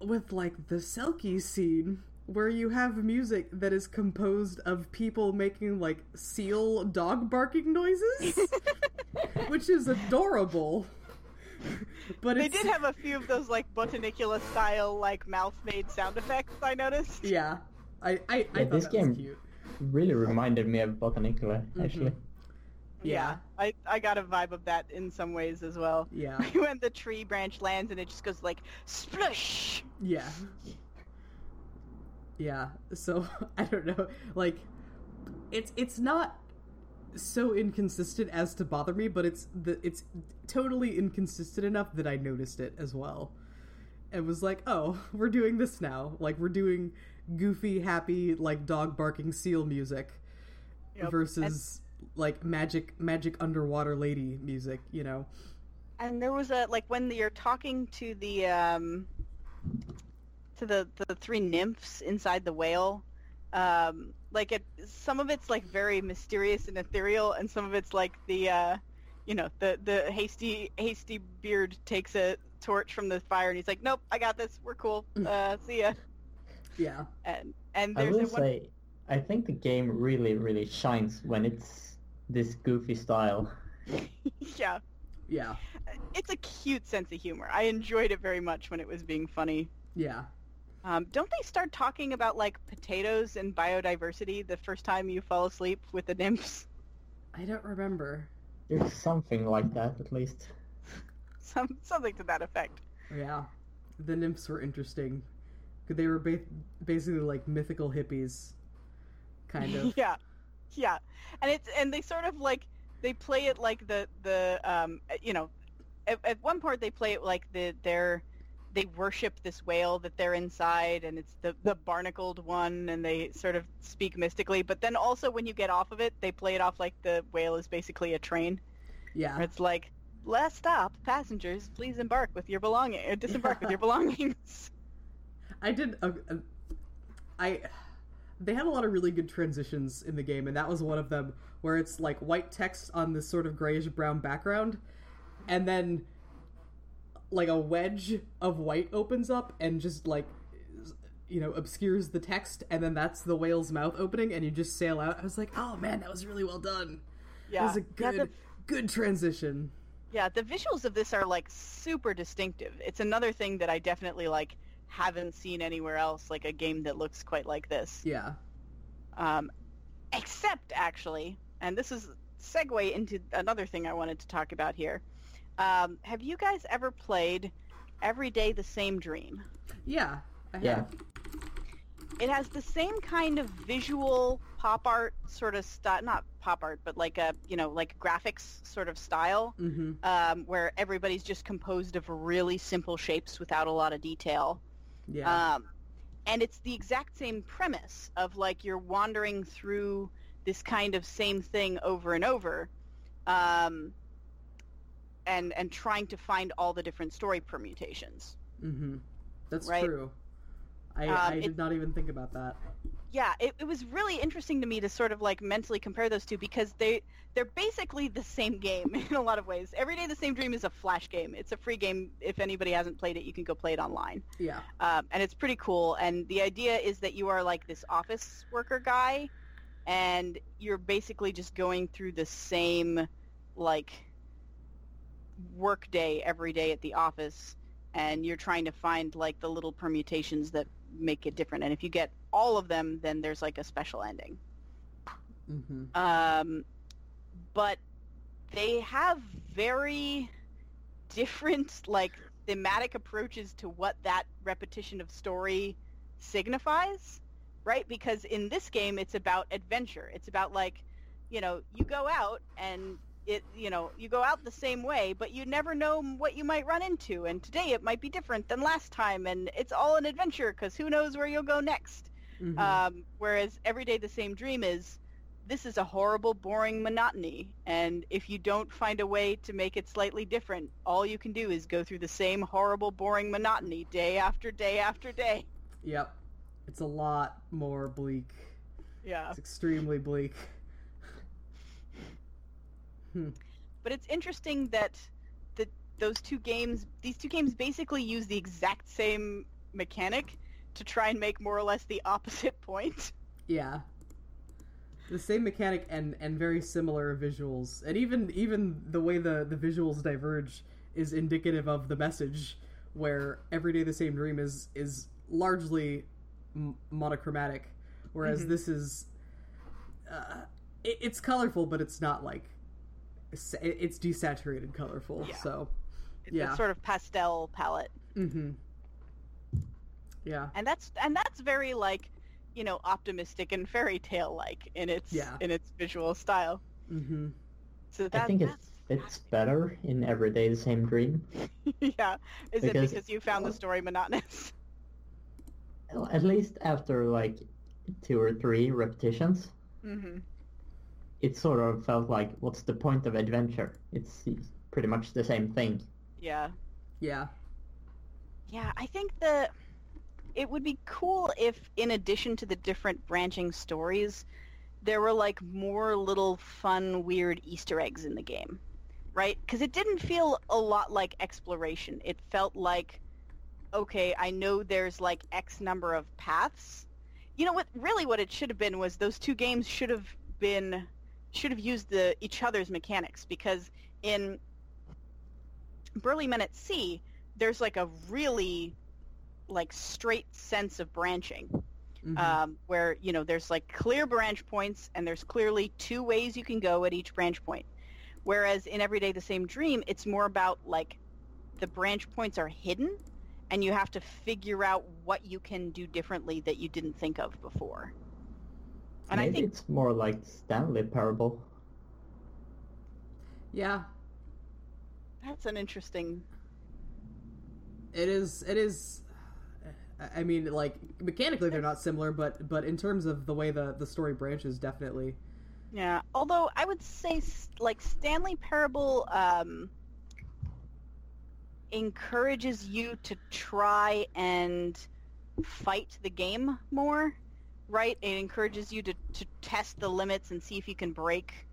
with like the selkie scene where you have music that is composed of people making like seal dog barking noises which is adorable but they it's, did have a few of those like botanicula style like mouth made sound effects i noticed yeah i i, I Yeah, thought this that game- was cute Really reminded me of Botanicula, mm-hmm. actually. Yeah. I, I got a vibe of that in some ways as well. yeah when the tree branch lands and it just goes like splush. Yeah. Yeah. So I don't know. Like it's it's not so inconsistent as to bother me, but it's the it's totally inconsistent enough that I noticed it as well. And was like, "Oh, we're doing this now. Like we're doing goofy, happy like dog barking seal music Yep. versus like magic magic underwater lady music, you know." And there was a like when you're talking to the um to the the three nymphs inside the whale. Um, like it, some of it's like very mysterious and ethereal, and some of it's like the, uh, you know, the the hasty hasty beard takes a torch from the fire, and he's like, "Nope, I got this. We're cool. Uh, see ya." Yeah. And and I there's will a one, say, I think the game really, really shines when it's this goofy style. yeah, Yeah. it's a cute sense of humor. I enjoyed it very much when it was being funny. Yeah. Um, don't they start talking about like potatoes and biodiversity the first time you fall asleep with the nymphs? I don't remember. There's something like that, at least. Some something to that effect. Yeah, the nymphs were interesting. They were ba- basically like mythical hippies, kind of. yeah, yeah, and it's and they sort of like they play it like the the um you know at, at one part they play it like the they're they worship this whale that they're inside and it's the the barnacled one and they sort of speak mystically but then also when you get off of it they play it off like the whale is basically a train Yeah, It's like, last stop, passengers, please embark with your belonging, or disembark with your belongings. I did. A, a, I they had a lot of really good transitions in the game, and that was one of them where it's like white text on this sort of grayish brown background, and then like a wedge of white opens up and just like you know obscures the text, and then that's the whale's mouth opening, and you just sail out. I was like, oh man, that was really well done. Yeah, It was a yeah, good the, good transition. yeah, the visuals of this are like super distinctive. It's another thing that I definitely like haven't seen anywhere else like a game that looks quite like this. Yeah. Um, except actually, and this is segue into another thing I wanted to talk about here. Um, have you guys ever played Every Day the Same Dream? Yeah. I have. Yeah. It has the same kind of visual pop art sort of style, not pop art, but like a you know like graphics sort of style, Mm-hmm. um, where everybody's just composed of really simple shapes without a lot of detail. Yeah. Um, and it's the exact same premise of like you're wandering through this kind of same thing over and over, um, and and trying to find all the different story permutations. mm-hmm. That's right. true. I, Um, I it- did not even think about that. Yeah, it, it was really interesting to me to sort of like mentally compare those two because they they're basically the same game in a lot of ways. Every Day the Same Dream is a flash game. It's a free game. If anybody hasn't played it, you can go play it online. Yeah. um, and it's pretty cool. And the idea is that you are like this office worker guy, and you're basically just going through the same like work day every day at the office, and you're trying to find like the little permutations that make it different. And if you get all of them, then there's like a special ending. Mm-hmm. Um, but they have very different, like, thematic approaches to what that repetition of story signifies, right? Because in this game, it's about adventure. It's about, like, you know, you go out and it, you know, you go out the same way, but you never know what you might run into. And today it might be different than last time. And it's all an adventure because who knows where you'll go next. Mm-hmm. Um, whereas every day the same dream is this is a horrible, boring monotony. And if you don't find a way to make it slightly different, all you can do is go through the same horrible, boring monotony day after day after day. yep. It's a lot more bleak. Yeah. It's extremely bleak. But it's interesting that the, those two games, these two games basically use the exact same mechanic to try and make more or less the opposite point. Yeah. The same mechanic and and very similar visuals. And even even the way the the visuals diverge is indicative of the message where every day the same dream is is largely m- monochromatic whereas Mhm. this is uh, it, it's colorful but it's not like it's, it's desaturated colorful. Yeah. So, It's Yeah. a sort of pastel palette. Mm-hmm. Yeah. and that's and that's very like you know optimistic and fairy tale like in its Yeah. in its visual style Mhm. so that I think it's that's fits better in Every Day the Same Dream. yeah is it Because- because you found the story monotonous At least after like two or three repetitions, hmm it sort of felt like, what's the point of adventure? It's pretty much the same thing. yeah Yeah. yeah i think the it would be cool if in addition to the different branching stories there were like more little fun weird easter eggs in the game right because it didn't feel a lot like exploration it felt like okay i know there's like x number of paths you know what really what it should have been was those two games should have been should have used the each other's mechanics because in burly men at sea there's like a really like straight sense of branching. Mhm. um, where you know there's like clear branch points and there's clearly two ways you can go at each branch point. Whereas in every day the same dream it's more about like the branch points are hidden and you have to figure out what you can do differently that you didn't think of before and Maybe i think it's more like Stanley Parable. yeah. that's an interesting It is. It is. I- I mean, like mechanically, they're not similar, but but in terms of the way the the story branches, definitely. Yeah, although I would say like Stanley Parable um, encourages you to try and fight the game more, right? It encourages you to, to test the limits and see if you can break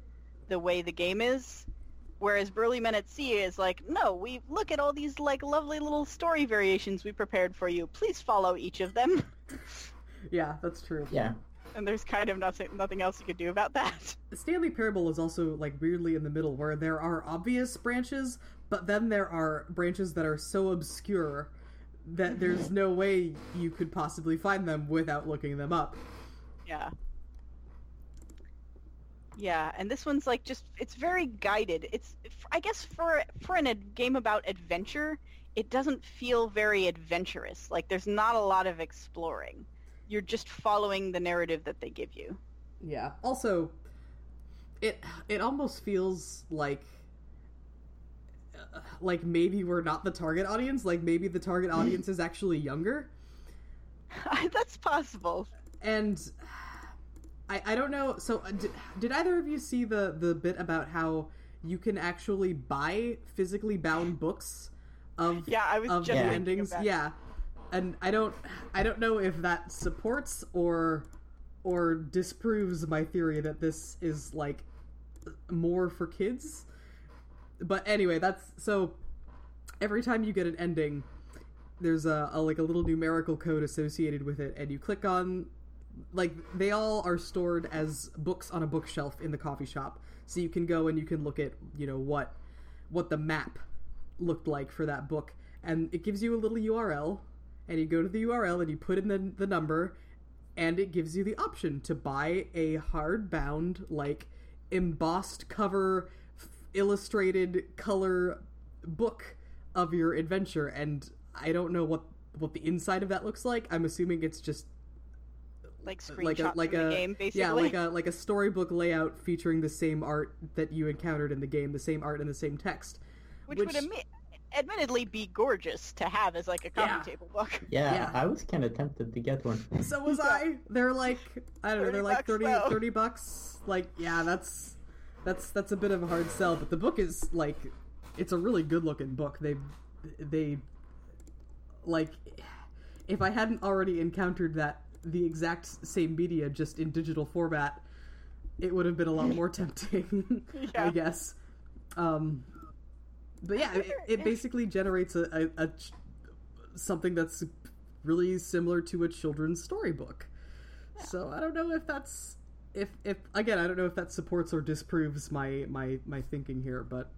the way the game is. Whereas Burly Men at Sea is like, no, we look at all these like lovely little story variations we prepared for you. Please follow each of them. Yeah, that's true. Yeah. and there's kind of nothing nothing else you could do about that. Stanley Parable is also like weirdly in the middle, where there are obvious branches, but then there are branches that are so obscure that there's no way you could possibly find them without looking them up. Yeah. Yeah, and this one's like just it's very guided. It's I guess for for an, a game about adventure, it doesn't feel very adventurous. Like there's not a lot of exploring. You're just following the narrative that they give you. Yeah. Also, it it almost feels like like maybe we're not the target audience. Like maybe the target audience is actually younger. That's possible. And I I don't know. So uh, did, did either of you see the the bit about how you can actually buy physically bound books of Yeah, I was of just the endings? Yeah. And I don't I don't know if that supports or or disproves my theory that this is like more for kids. But anyway, that's so every time you get an ending, there's a, a like a little numerical code associated with it, and you click on like they all are stored as books on a bookshelf in the coffee shop. So you can go and you can look at you know what what the map looked like for that book, and it gives you a little URL, and you go to the URL and you put in the the number, and it gives you the option to buy a hardbound like embossed cover illustrated color book of your adventure and i don't know what what the inside of that looks like i'm assuming it's just Like uh, screenshots like a like from a the game, basically. yeah like a like a storybook layout featuring the same art that you encountered in the game the same art and the same text which, which- would admit, admittedly be gorgeous to have as like a coffee Yeah. table book. Yeah, Yeah. I was kind of tempted to get one. so was i they're like i don't know they're like bucks, 30 though. 30 bucks like yeah that's that's that's a bit of a hard sell but the book is like it's a really good looking book. They they like if i hadn't already encountered that the exact same media just in digital format it would have been a lot more tempting i guess. Um but yeah it, it basically generates a, a, a ch- something that's really similar to a children's storybook. So i don't know if that's if if again i don't know if that supports or disproves my my my thinking here but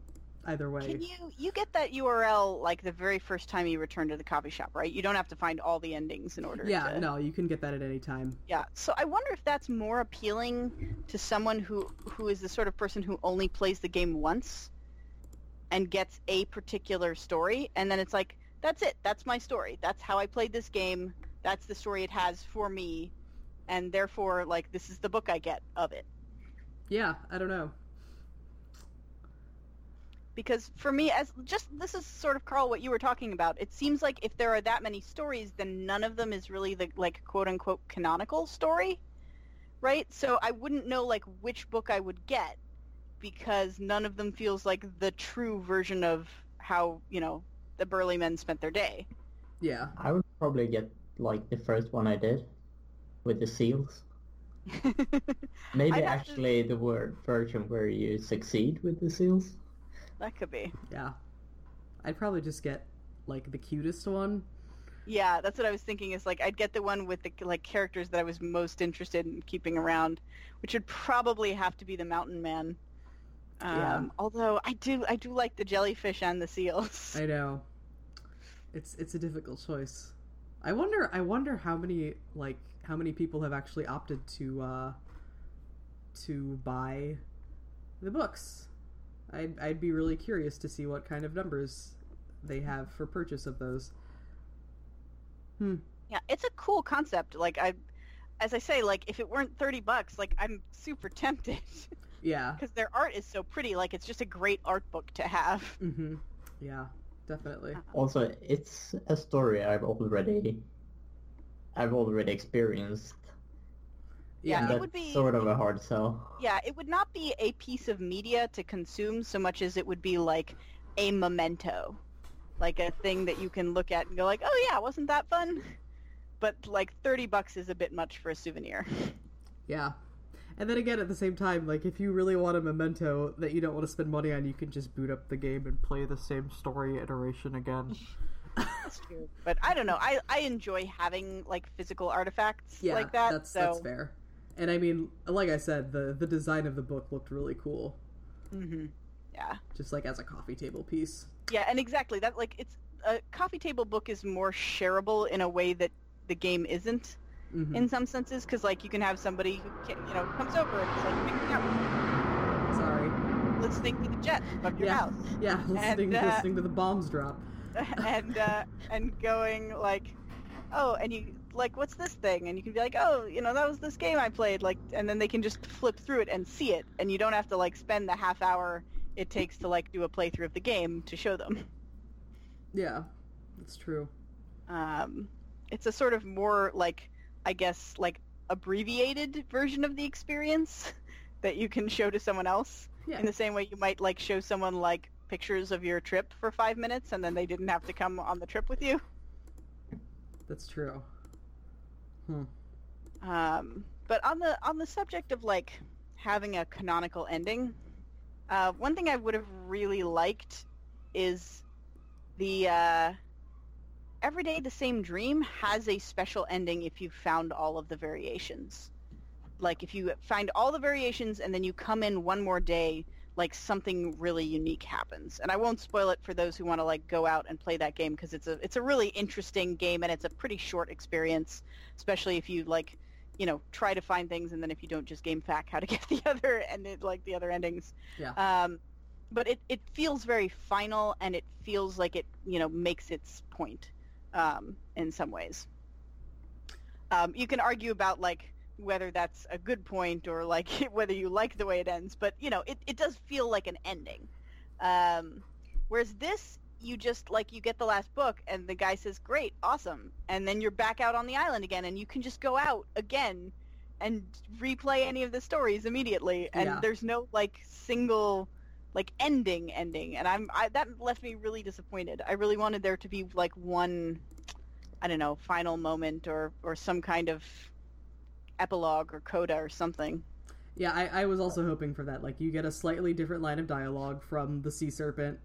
either way Can you you get that URL like the very first time you return to the coffee shop, right? You don't have to find all the endings in order yeah to no you can get that at any time Yeah. So I wonder if that's more appealing to someone who who is the sort of person who only plays the game once and gets a particular story and then it's like that's it. That's my story. That's how I played this game. That's the story it has for me and therefore like this is the book I get of it. yeah i don't know. Because for me as just this is sort of carl what you were talking about. It seems like if there are that many stories then none of them is really the like quote unquote canonical story right? So i wouldn't know like which book i would get because none of them feels like the true version of how you know the burly men spent their day. Yeah. I would probably get like the first one I did with the seals. Maybe I'd to- actually the word version where you succeed with the seals. that could be yeah i'd probably just get like the cutest one Yeah, that's what I was thinking. Is like I'd get the one with the like characters that I was most interested in keeping around, which would probably have to be the Mountain Man. Um, Yeah. Although I do, I do like the jellyfish and the seals. i know it's it's a difficult choice i wonder i wonder how many like how many people have actually opted to uh to buy the books. I'd i'd be really curious to see what kind of numbers they have for purchase of those. Hmm. Yeah, it's a cool concept. Like I, as I say, like if it weren't thirty bucks, like I'm super tempted. Yeah. Because their art is so pretty. Like it's just a great art book to have. mm-hmm. Yeah definitely. Also, it's a story I've already, I've already experienced. Yeah, yeah it That's would be- sort of a hard sell. Yeah, it would not be a piece of media to consume so much as it would be like a memento. Like a thing that you can look at and go like, "Oh yeah, wasn't that fun?" But like 30 bucks is a bit much for a souvenir. Yeah. And then again, at the same time, like if you really want a memento that you don't want to spend money on, you can just boot up the game and play the same story iteration again. That's true. But I don't know. I I enjoy having like physical artifacts Yeah, like that. that's so that's fair. And I mean, like I said, the the design of the book looked really cool, Mm-hmm. Yeah. just like as a coffee table piece. Yeah, and exactly that like it's a coffee table book is more shareable in a way that the game isn't Mhm. in some senses because like you can have somebody who can, you know comes over and is like picking up Sorry. listening to the jet of your Yeah. house Yeah, listening, uh, listening to the bombs drop. and uh, and going like, oh, and you like, what's this thing? And you can be like, oh, you know, that was this game I played, like, and then they can just flip through it and see it, and you don't have to like spend the half hour it takes to like do a playthrough of the game to show them. Yeah, that's true. Um, it's a sort of more like, I guess, like abbreviated version of the experience that you can show to someone else. Yeah. In the same way you might like show someone like pictures of your trip for five minutes and then they didn't have to come on the trip with you. That's true. Hmm. Um, but on the on the subject of like having a canonical ending, uh, one thing I would have really liked is the uh, every day the same dream has a special ending if you've found all of the variations. Like if you find all the variations and then you come in one more day, like something really unique happens. And I won't spoil it for those who want to like go out and play that game because it's a it's a really interesting game and it's a pretty short experience, especially if you like you know try to find things and then if you don't just game fact how to get the other and it, like the other endings. Yeah. Um, but it, it feels very final and it feels like it you know makes its point um, in some ways. Um, you can argue about like whether that's a good point or like whether you like the way it ends, but you know it, it does feel like an ending. Um, whereas this, you just like you get the last book and the guy says, "Great, awesome," and then you're back out on the island again, and you can just go out again and replay any of the stories immediately, and Yeah. there's no like single like ending ending and i'm I, that left me really disappointed i really wanted there to be like one i don't know final moment or or some kind of epilogue or coda or something Yeah, I, I was also hoping for that. Like, you get a slightly different line of dialogue from the sea serpent,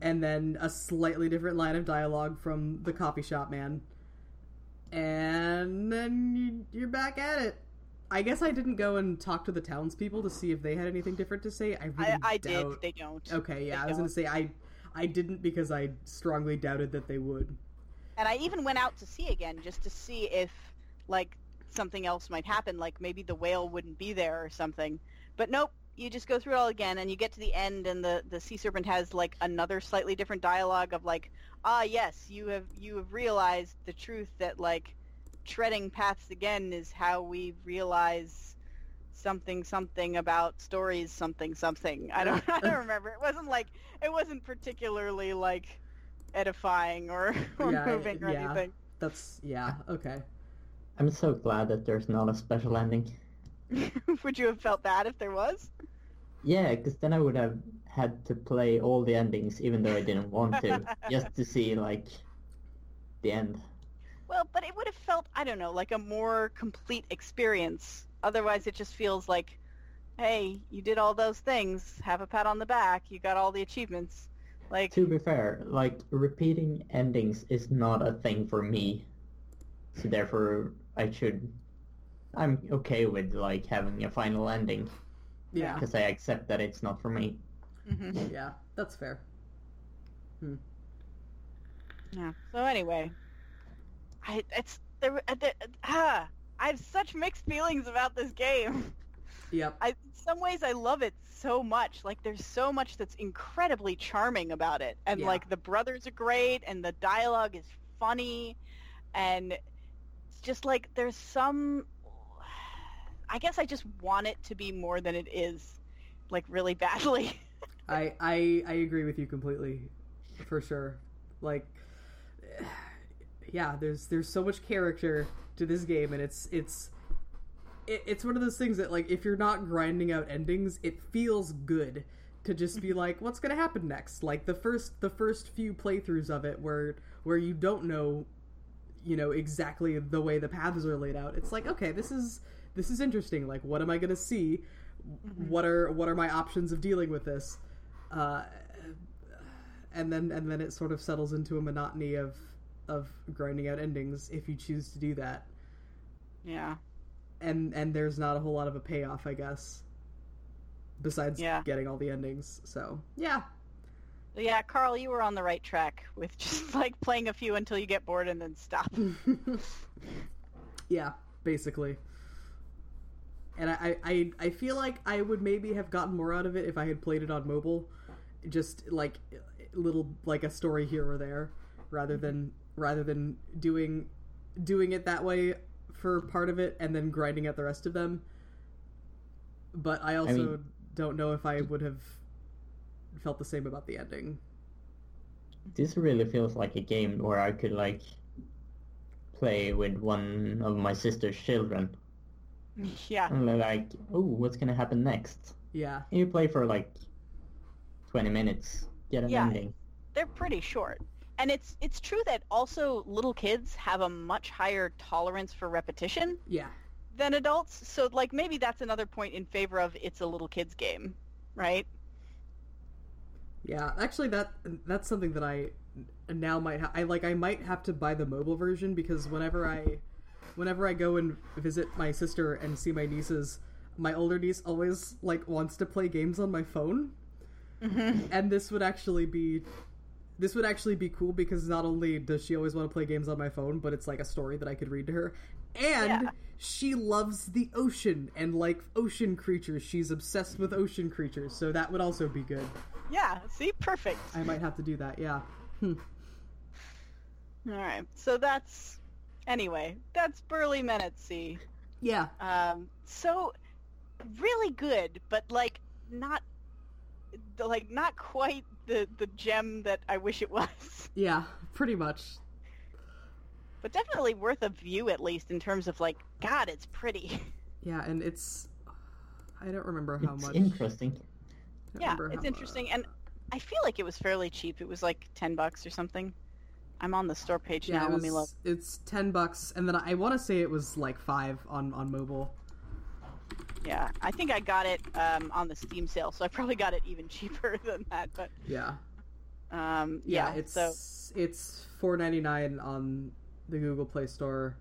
and then a slightly different line of dialogue from the coffee shop man, and then you, you're back at it. I guess I didn't go and talk to the townspeople to see if they had anything different to say. I really i, I did doubt- they don't Okay, yeah, They I was gonna say I, I didn't because I strongly doubted that they would. and i even went out to sea again just to see if like something else might happen like maybe the whale wouldn't be there or something but nope you just go through it all again and you get to the end and the, the sea serpent has like another slightly different dialogue of like ah yes you have you have realized the truth that like treading paths again is how we realize something something about stories something something i don't i don't remember it wasn't like it wasn't particularly like edifying or, or Yeah, moving or yeah. anything That's yeah, okay. I'm so glad that there's not a special ending. would you have felt bad if there was Yeah, because then I would have had to play all the endings, even though I didn't want to, just to see like the end. Well, but it would have felt, I don't know, like a more complete experience. Otherwise, it just feels like, hey, you did all those things. Have a pat on the back. You got all the achievements. Like, To be fair, like repeating endings is not a thing for me, so therefore I should. I'm okay with like having a final ending Yeah, because I accept that it's not for me. mhm. yeah, that's fair. yeah. So anyway, I it's there. uh, there ah, I have such mixed feelings about this game. Yep. I, in some ways, I love it so much. Like, there's so much that's incredibly charming about it, and Yeah. like the brothers are great, and the dialogue is funny, and it's just like there's some. I guess I just want it to be more than it is, like really badly. I, I I agree with you completely, for sure. Like, yeah, there's there's so much character to this game, and it's it's it, it's one of those things that like if you're not grinding out endings, it feels good to just be mm-hmm. like, what's gonna happen next? Like the first the first few playthroughs of it, where where you don't know, you know exactly the way the paths are laid out. It's like, okay, this is this is interesting. Like, what am I gonna see? What are what are my options of dealing with this? uh, and then and then it sort of settles into a monotony of of grinding out endings if you choose to do that yeah. and and there's not a whole lot of a payoff i guess besides Yeah. getting all the endings so yeah yeah, Carl, you were on the right track with just like playing a few until you get bored and then stop. yeah, basically. And I, I, I feel like I would maybe have gotten more out of it if I had played it on mobile, just like little like a story here or there, rather mm-hmm. than rather than doing doing it that way for part of it and then grinding out the rest of them. But I also mean- don't know if I would have felt the same about the ending. This really feels like a game where I could like play with one of my sister's children. yeah. And they're like, oh, what's gonna happen next? Yeah, And you play for like 20 minutes, get an Yeah. ending. they're pretty short. And it's it's true that also little kids have a much higher tolerance for repetition yeah, than adults. So like maybe that's another point in favor of it's a little kids game, right? Yeah. Actually, that that's something that I now might ha- I like I might have to buy the mobile version because whenever I whenever I go and visit my sister and see my nieces, my older niece always like wants to play games on my phone. Mm-hmm. And this would actually be this would actually be cool because not only does she always want to play games on my phone, but it's like a story that I could read to her. And Yeah. she loves the ocean and like ocean creatures. She's obsessed with ocean creatures, so that would also be good. Yeah, see, perfect. I might have to do that, yeah. Hmm. All right. So that's anyway, that's Burly Men at Sea. Yeah. Um, so really good, but like not like not quite the the gem that I wish it was. Yeah, pretty much. But definitely worth a view at least in terms of like god, it's pretty. Yeah, and it's I don't remember how it's much. interesting. Yeah, it's interesting much. and I feel like it was fairly cheap. It was like 10 bucks or something. I'm on the store page Yeah, now. it Let me look. it's ten bucks, and then I want to say it was like five on on mobile. Yeah, I think I got it um, on the Steam sale, so I probably got it even cheaper than that. But Yeah, um, yeah, yeah, it's so it's four ninety nine on the Google Play Store,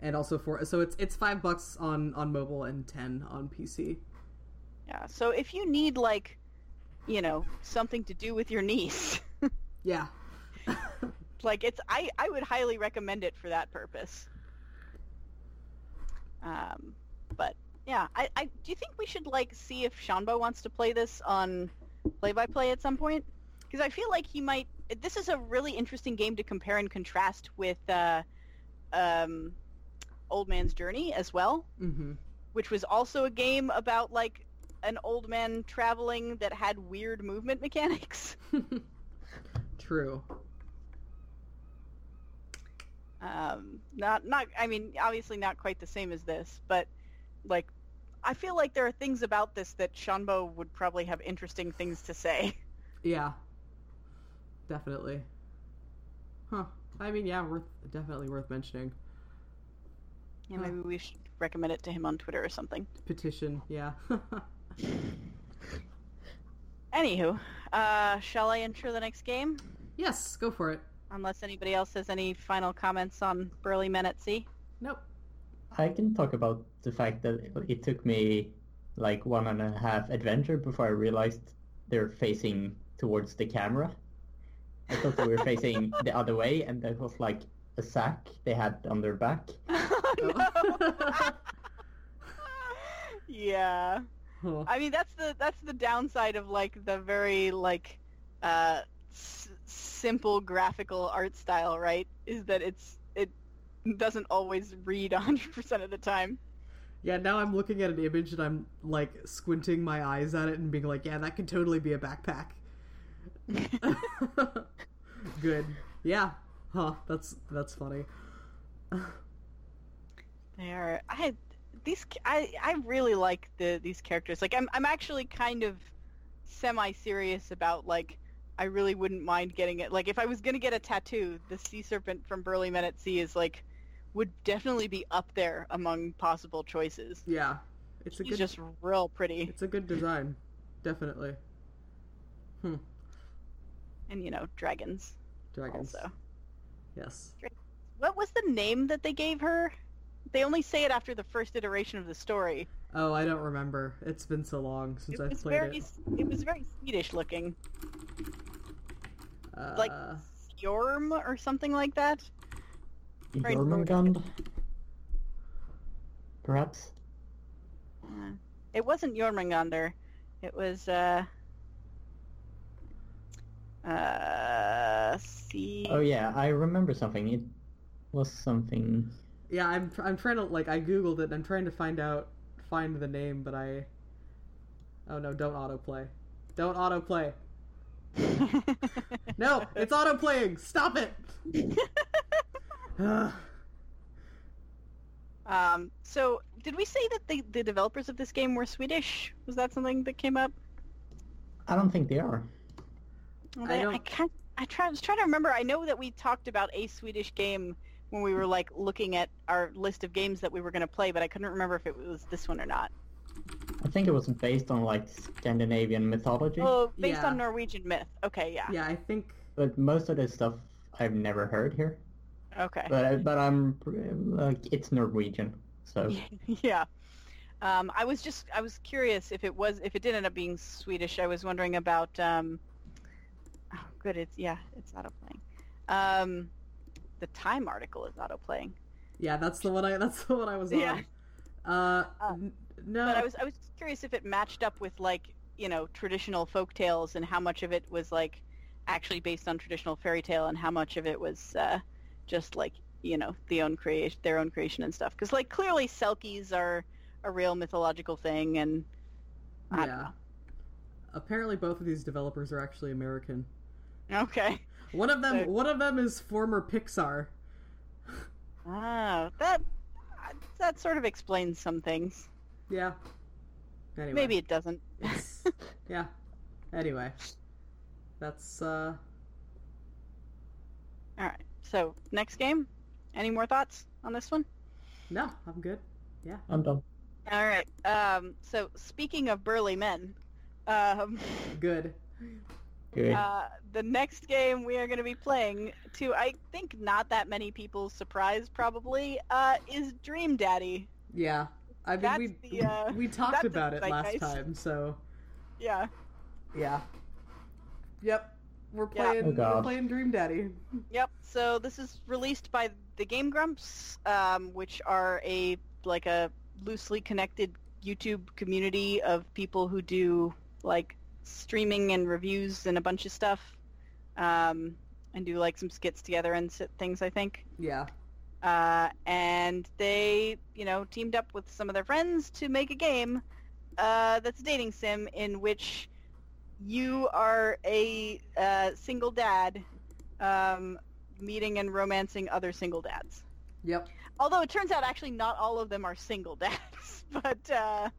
and also for so it's it's five bucks on on mobile and ten on PC. yeah, so if you need like, you know, something to do with your niece, Yeah, like it's I I would highly recommend it for that purpose. Um, but yeah, I, I do you think we should like see if Shanbo wants to play this on play by play at some point? Because I feel like he might. This is a really interesting game to compare and contrast with uh, um, Old Man's Journey as well, hmm which was also a game about like an old man traveling that had weird movement mechanics. True. um, not not I mean obviously not quite the same as this, but like I feel like there are things about this that Shanbo would probably have interesting things to say. Yeah, definitely. Huh. I mean, yeah, worth definitely worth mentioning. Yeah, Huh. maybe we should recommend it to him on Twitter or something. Petition, yeah. Anywho, uh, shall I enter the next game? yes, go for it. Unless anybody else has any final comments on Burly Men at Sea. Nope. I can talk about the fact that it took me like one and a half adventure before I realized they're facing towards the camera. I thought they were facing the other way, and that was like a sack they had on their back. oh, no. yeah. I mean that's the that's the downside of like the very like uh s- simple graphical art style, right? Is that it's it doesn't always read 100% of the time. Yeah, now I'm looking at an image and I'm like squinting my eyes at it and being like, yeah, that could totally be a backpack. Good. Yeah. Huh. That's that's funny. They are I these I I really like the these characters. Like I'm I'm actually kind of semi serious about like I really wouldn't mind getting it. Like if I was gonna get a tattoo, the sea serpent from Burly Men at Sea is like would definitely be up there among possible choices. Yeah. It's a He's good just real pretty, it's a good design. Definitely. Hmm. and you know dragons. Dragons. Also, Yes. what was the name that they gave her? They only say it after the first iteration of the story. Oh, I don't remember. It's been so long since It I've played very it. it was very Swedish looking. Uh, like Yorm or something like that. Right. Jormungand? Perhaps? Uh, it wasn't Jormungandr. It was uh uh see Oh yeah, I remember something. It was something... yeah, I'm I'm trying to like I googled it. and I'm trying to find out find the name, but I. Oh no! Don't autoplay. Don't autoplay. No, it's autoplaying. Stop it. Um so did we say that the, the developers of this game were Swedish? Was that something that came up? I don't think they are. Well, I they- I don't- can't. I try, was trying to remember. I know that we talked about a Swedish game when we were like looking at our list of games that we were going to play, but I couldn't remember if it was this one or not. I think it was based on like Scandinavian mythology. Oh, based Yeah. on Norwegian myth. Okay, yeah. yeah, I think. But most of this stuff I've never heard here. Okay. But I- but I'm like it's Norwegian, so yeah. Um, I was just I was curious if it was if it did end up being Swedish. I was wondering about. Um, oh, good. It's yeah. It's auto playing. Um, the Time article is auto playing. Yeah, that's the one I. That's the one I was on. Yeah. Uh, Uh, no. But I was I was curious if it matched up with like you know traditional folk tales and how much of it was like actually based on traditional fairy tale and how much of it was uh, just like you know the own creation their own creation and stuff because like clearly selkies are a real mythological thing and I yeah. Apparently, both of these developers are actually American. okay One of them. So- One of them is former Pixar. oh that that sort of explains some things Yeah. Anyway. maybe it doesn't yeah. Anyway, that's uh. all right so next game any more thoughts on this one No, I'm good. Yeah, I'm done. All right. Um, so speaking of burly men, um, Good. Good. uh, the next game we are going to be playing, to I think not that many people's surprise, probably, uh, is Dream Daddy. Yeah. I mean, That's we the, uh, we talked about it last zeitgeist. time, so Yeah. yeah. Yep. We're Yeah. playing. Oh, we're God. playing Dream Daddy. Yep. So this is released by the Game Grumps, um, which are a like a loosely connected YouTube community of people who do like streaming and reviews and a bunch of stuff, um, and do like some skits together and things. I think. Yeah. uh, and they, you know, teamed up with some of their friends to make a game uh, that's a dating sim in which you are a uh, single dad um, meeting and romancing other single dads. Yep. Although it turns out actually not all of them are single dads, but uh,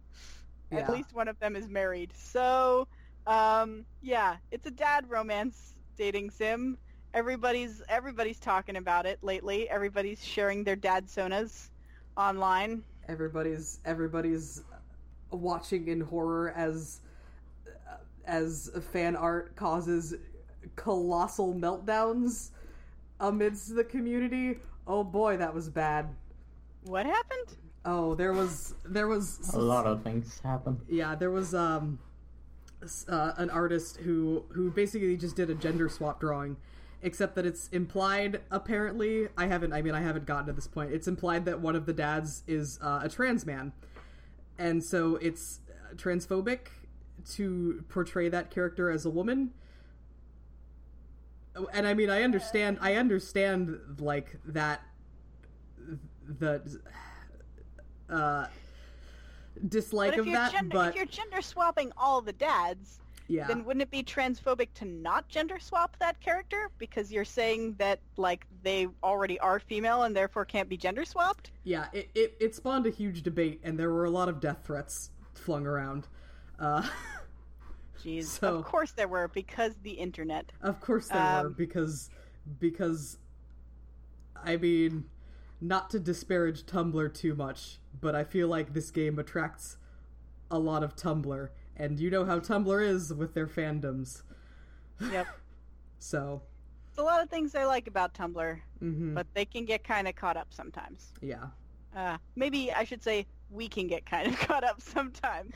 Yeah. at least one of them is married. So, um, yeah, it's a dad romance dating sim. Everybody's everybody's talking about it lately. Everybody's sharing their dadsonas online. Everybody's everybody's watching in horror as as fan art causes colossal meltdowns amidst the community. Oh boy, that was bad. What happened? Oh, there was there was A lot of things happened. yeah, there was um s- uh, an artist who who basically just did a gender swap drawing except that it's implied apparently I haven't I mean I haven't gotten to this point. It's implied that one of the dads is uh, a trans man. And so it's uh, transphobic to portray that character as a woman. Oh, And I mean I understand I understand like that the uh dislike but of you're, that gender, but if you're gender swapping all the dads, yeah then wouldn't it be transphobic to not gender swap that character because you're saying that like they already are female and therefore can't be gender swapped? yeah it, it, it spawned a huge debate and there were a lot of death threats flung around uh Jeez, So- of course there were because the internet. of course there were Um, because because i mean not to disparage tumblr too much but i feel like this game attracts a lot of tumblr and you know how tumblr is with their fandoms Yep. so There's a lot of things I like about Tumblr, mhm, but they can get kind of caught up sometimes. yeah Uh, maybe I should say we can get kind of caught up sometimes.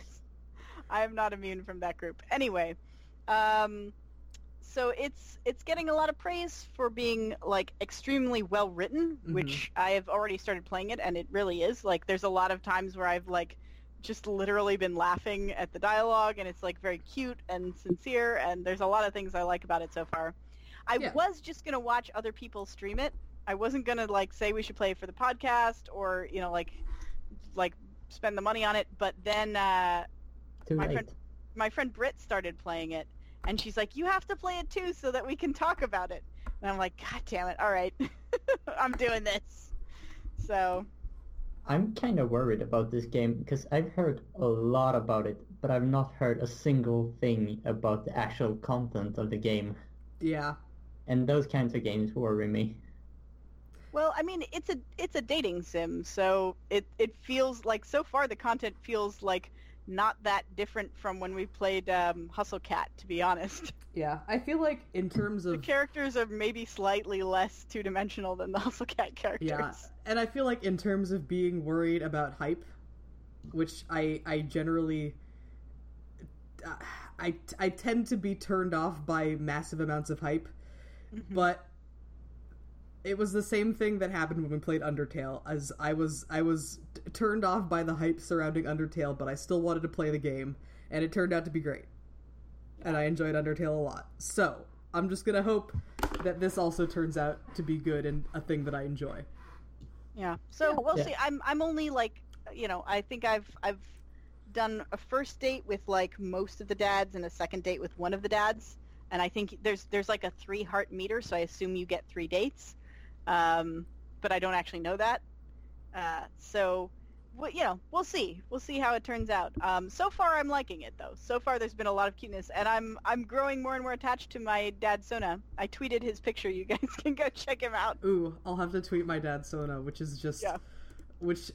I am not immune from that group. Anyway, um, so it's it's getting a lot of praise for being like extremely well written, Mhm. which I have already started playing it, and it really is. Like, there's a lot of times where I've like just literally been laughing at the dialogue, and it's like very cute and sincere, and there's a lot of things I like about it so far. I Yeah. was just gonna watch other people stream it. I wasn't gonna like say we should play it for the podcast or you know like like spend the money on it, but then uh, My friend- my friend Britt started playing it, and she's like, "You have to play it too, so that we can talk about it." And I'm like, "God damn it! All right, I'm doing this." So I'm kind of worried about this game because I've heard a lot about it, but I've not heard a single thing about the actual content of the game. Yeah. And those kinds of games worry me. Well, I mean, it's a it's a dating sim, so it it feels like so far the content feels like not that different from when we played um, Hustle Cat. To be honest, Yeah. I feel like in terms of the characters are maybe slightly less two dimensional than the Hustle Cat characters. Yeah, and I feel like in terms of being worried about hype, which I I generally uh, I I tend to be turned off by massive amounts of hype, Mhm. but it was the same thing that happened when we played Undertale as I was I was t- turned off by the hype surrounding Undertale, but I still wanted to play the game and it turned out to be great. And I enjoyed Undertale a lot. So, I'm just going to hope that this also turns out to be good and a thing that I enjoy. Yeah. So we'll Yeah. see. I'm I'm only like you know I think I've I've done a first date with like most of the dads and a second date with one of the dads, and I think there's there's like a three heart meter, so I assume you get three dates, um, but I don't actually know that. Uh, so. Well, you know, we'll see. We'll see how it turns out. Um, so far, I'm liking it though. So far, there's been a lot of cuteness, and I'm I'm growing more and more attached to my dadsona. I tweeted his picture. You guys can go check him out. Ooh, I'll have to tweet my dadsona, which is just Yeah. which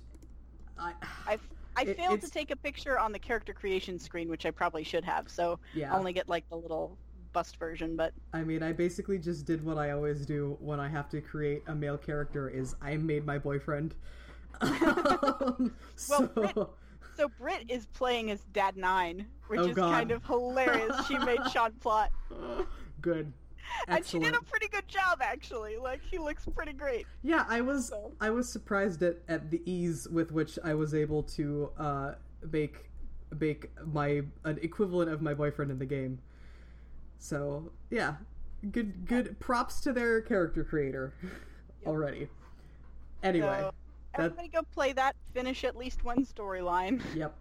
I I I It- failed it's- to take a picture on the character creation screen, which I probably should have. So yeah. I only get like the little bust version, but I mean, I basically just did what I always do when I have to create a male character is I made my boyfriend. Um, so Brit- so Britt is playing as Dad Nine, which Oh, is God. kind of hilarious. she made Sean Plot, good. Excellent. and she did a pretty good job actually. Like he looks pretty great. Yeah, I was So- I was surprised at, at the ease with which I was able to uh, make make my an equivalent of my boyfriend in the game. So yeah, good good props to their character creator already. Anyway, So everybody go play that. Finish at least one storyline. yep.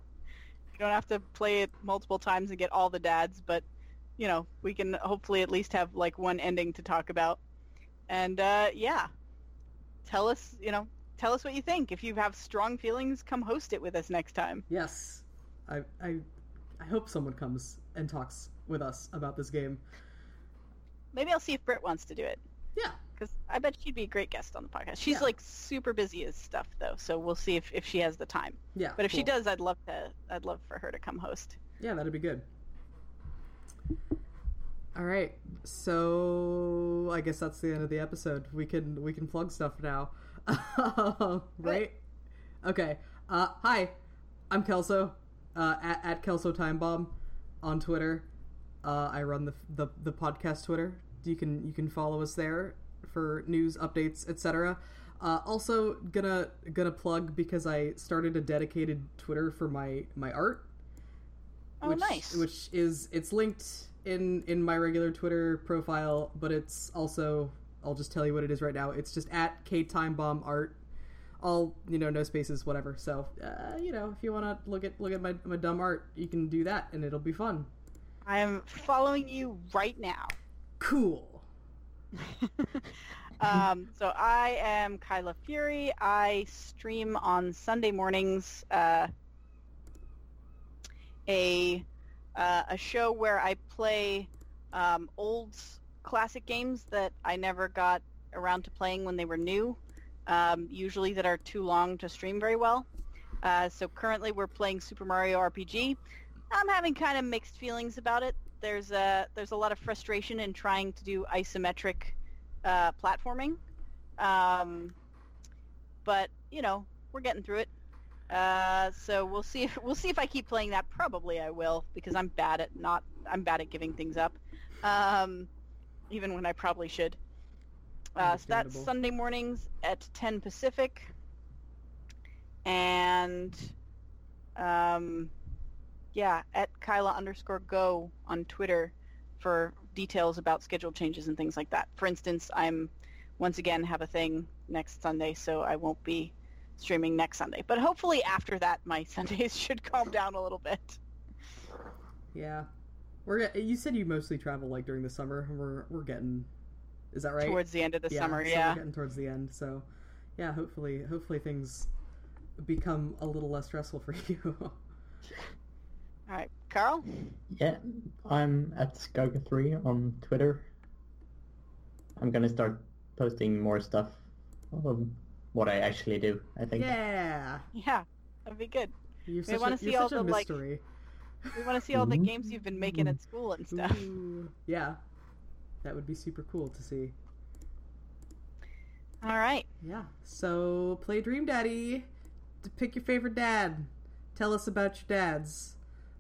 You don't have to play it multiple times and get all the dads, but you know we can hopefully at least have like one ending to talk about. And uh, yeah, tell us, you know, tell us what you think. If you have strong feelings, come host it with us next time. Yes, I I I hope someone comes and talks with us about this game. Maybe I'll see if Britt wants to do it Yeah, because I bet she'd be a great guest on the podcast. She's Yeah. like super busy as stuff though, so we'll see if, if she has the time. yeah. But if she does, I'd love to. I'd love for her to come host. Yeah, that'd be good. All right, so I guess that's the end of the episode. We can we can plug stuff now, right? Okay. Uh, hi, I'm Kelso, uh, at at Kelso Time Bomb on Twitter. Uh, I run the, the the podcast Twitter. You can you can follow us there for news, updates, etc. Uh, also gonna gonna plug because I started a dedicated Twitter for my my art Oh, which, nice. Which is it's linked in in my regular Twitter profile, but it's also I'll just tell you what it is right now. It's just at K Time Bomb Art. All you know, no spaces, whatever. So uh, you know, if you want to look at look at my my dumb art, you can do that, and it'll be fun. I am following you right now. Cool. um, so I am Kyla Fury. I stream on Sunday mornings uh, a uh, a show where I play um, old classic games that I never got around to playing when they were new. Um, usually that are too long to stream very well. Uh, so currently we're playing Super Mario RPG. I'm having kind of mixed feelings about it. There's a there's a lot of frustration in trying to do isometric uh, platforming. Um, but you know, we're getting through it. Uh, so we'll see if we'll see if I keep playing that. Probably I will because I'm bad at not I'm bad at giving things up. Um, even when I probably should. Uh, so that's Sunday mornings at 10 Pacific. And um, yeah, at Kyla underscore go on Twitter for details about schedule changes and things like that. For instance, I'm once again have a thing next Sunday, so I won't be streaming next Sunday. But hopefully after that, my Sundays should calm down a little bit. Yeah. We're you said you mostly travel like during the summer. We're we're getting Is that right? Towards the end of the yeah, summer, so yeah. We're getting towards the end, so yeah, hopefully hopefully things become a little less stressful for you. All right, Carl. Yeah, I'm at Skaga3 on Twitter. I'm gonna start posting more stuff of what I actually do, I think. yeah. Yeah, that'd be good. You're We wanna a, see you're all such a the, like. We want to see all the mm-hmm. games you've been making at school and stuff. Ooh, yeah. That would be super cool to see. All right. Yeah. So play Dream Daddy. To pick your favorite dad. Tell us about your dads.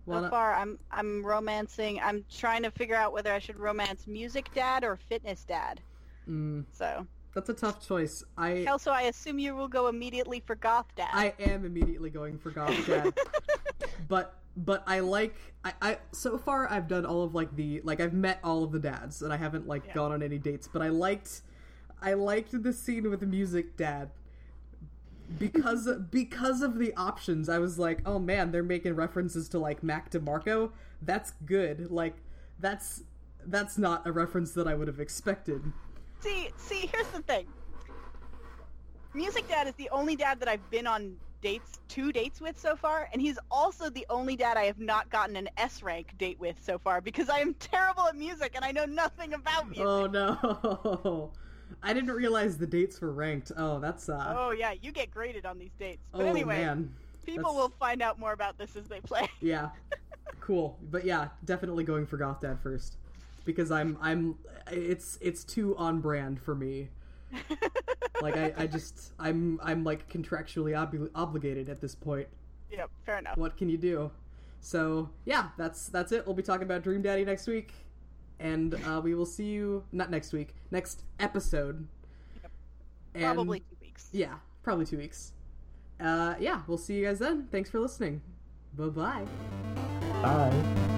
So Wanna- far, I'm I'm romancing. I'm trying to figure out whether I should romance music dad or fitness dad. Mm, So, that's a tough choice. I also, I assume you will go immediately for goth dad. I am immediately going for Goth Dad. but but I like I, I so far I've done all of like the like I've met all of the dads and I haven't like Yeah. gone on any dates, but I liked I liked the scene with the music dad because because of the options. I was like, "Oh man, they're making references to like Mac DeMarco. That's good. Like that's that's not a reference that I would have expected." see, see, here's the thing. Music dad is the only dad that I've been on dates, two dates with so far, and he's also the only dad I have not gotten an S rank date with so far because I am terrible at music and I know nothing about oh, music. Oh no. I didn't realize the dates were ranked. Oh, that's uh Oh yeah, you get graded on these dates. But Oh anyway, man. people that's- will find out more about this as they play. Yeah. Cool. But yeah, definitely going for Goth Dad first. Because I'm I'm it's it's too on brand for me. Like I, I just I'm I'm like contractually obli- obligated at this point. yep, fair enough. What can you do? So yeah, that's that's it. We'll be talking about Dream Daddy next week, and uh, we will see you not next week, next episode. And- Probably two weeks. Yeah, probably two weeks. Uh, yeah, we'll see you guys then. Thanks for listening. Bye bye. Bye.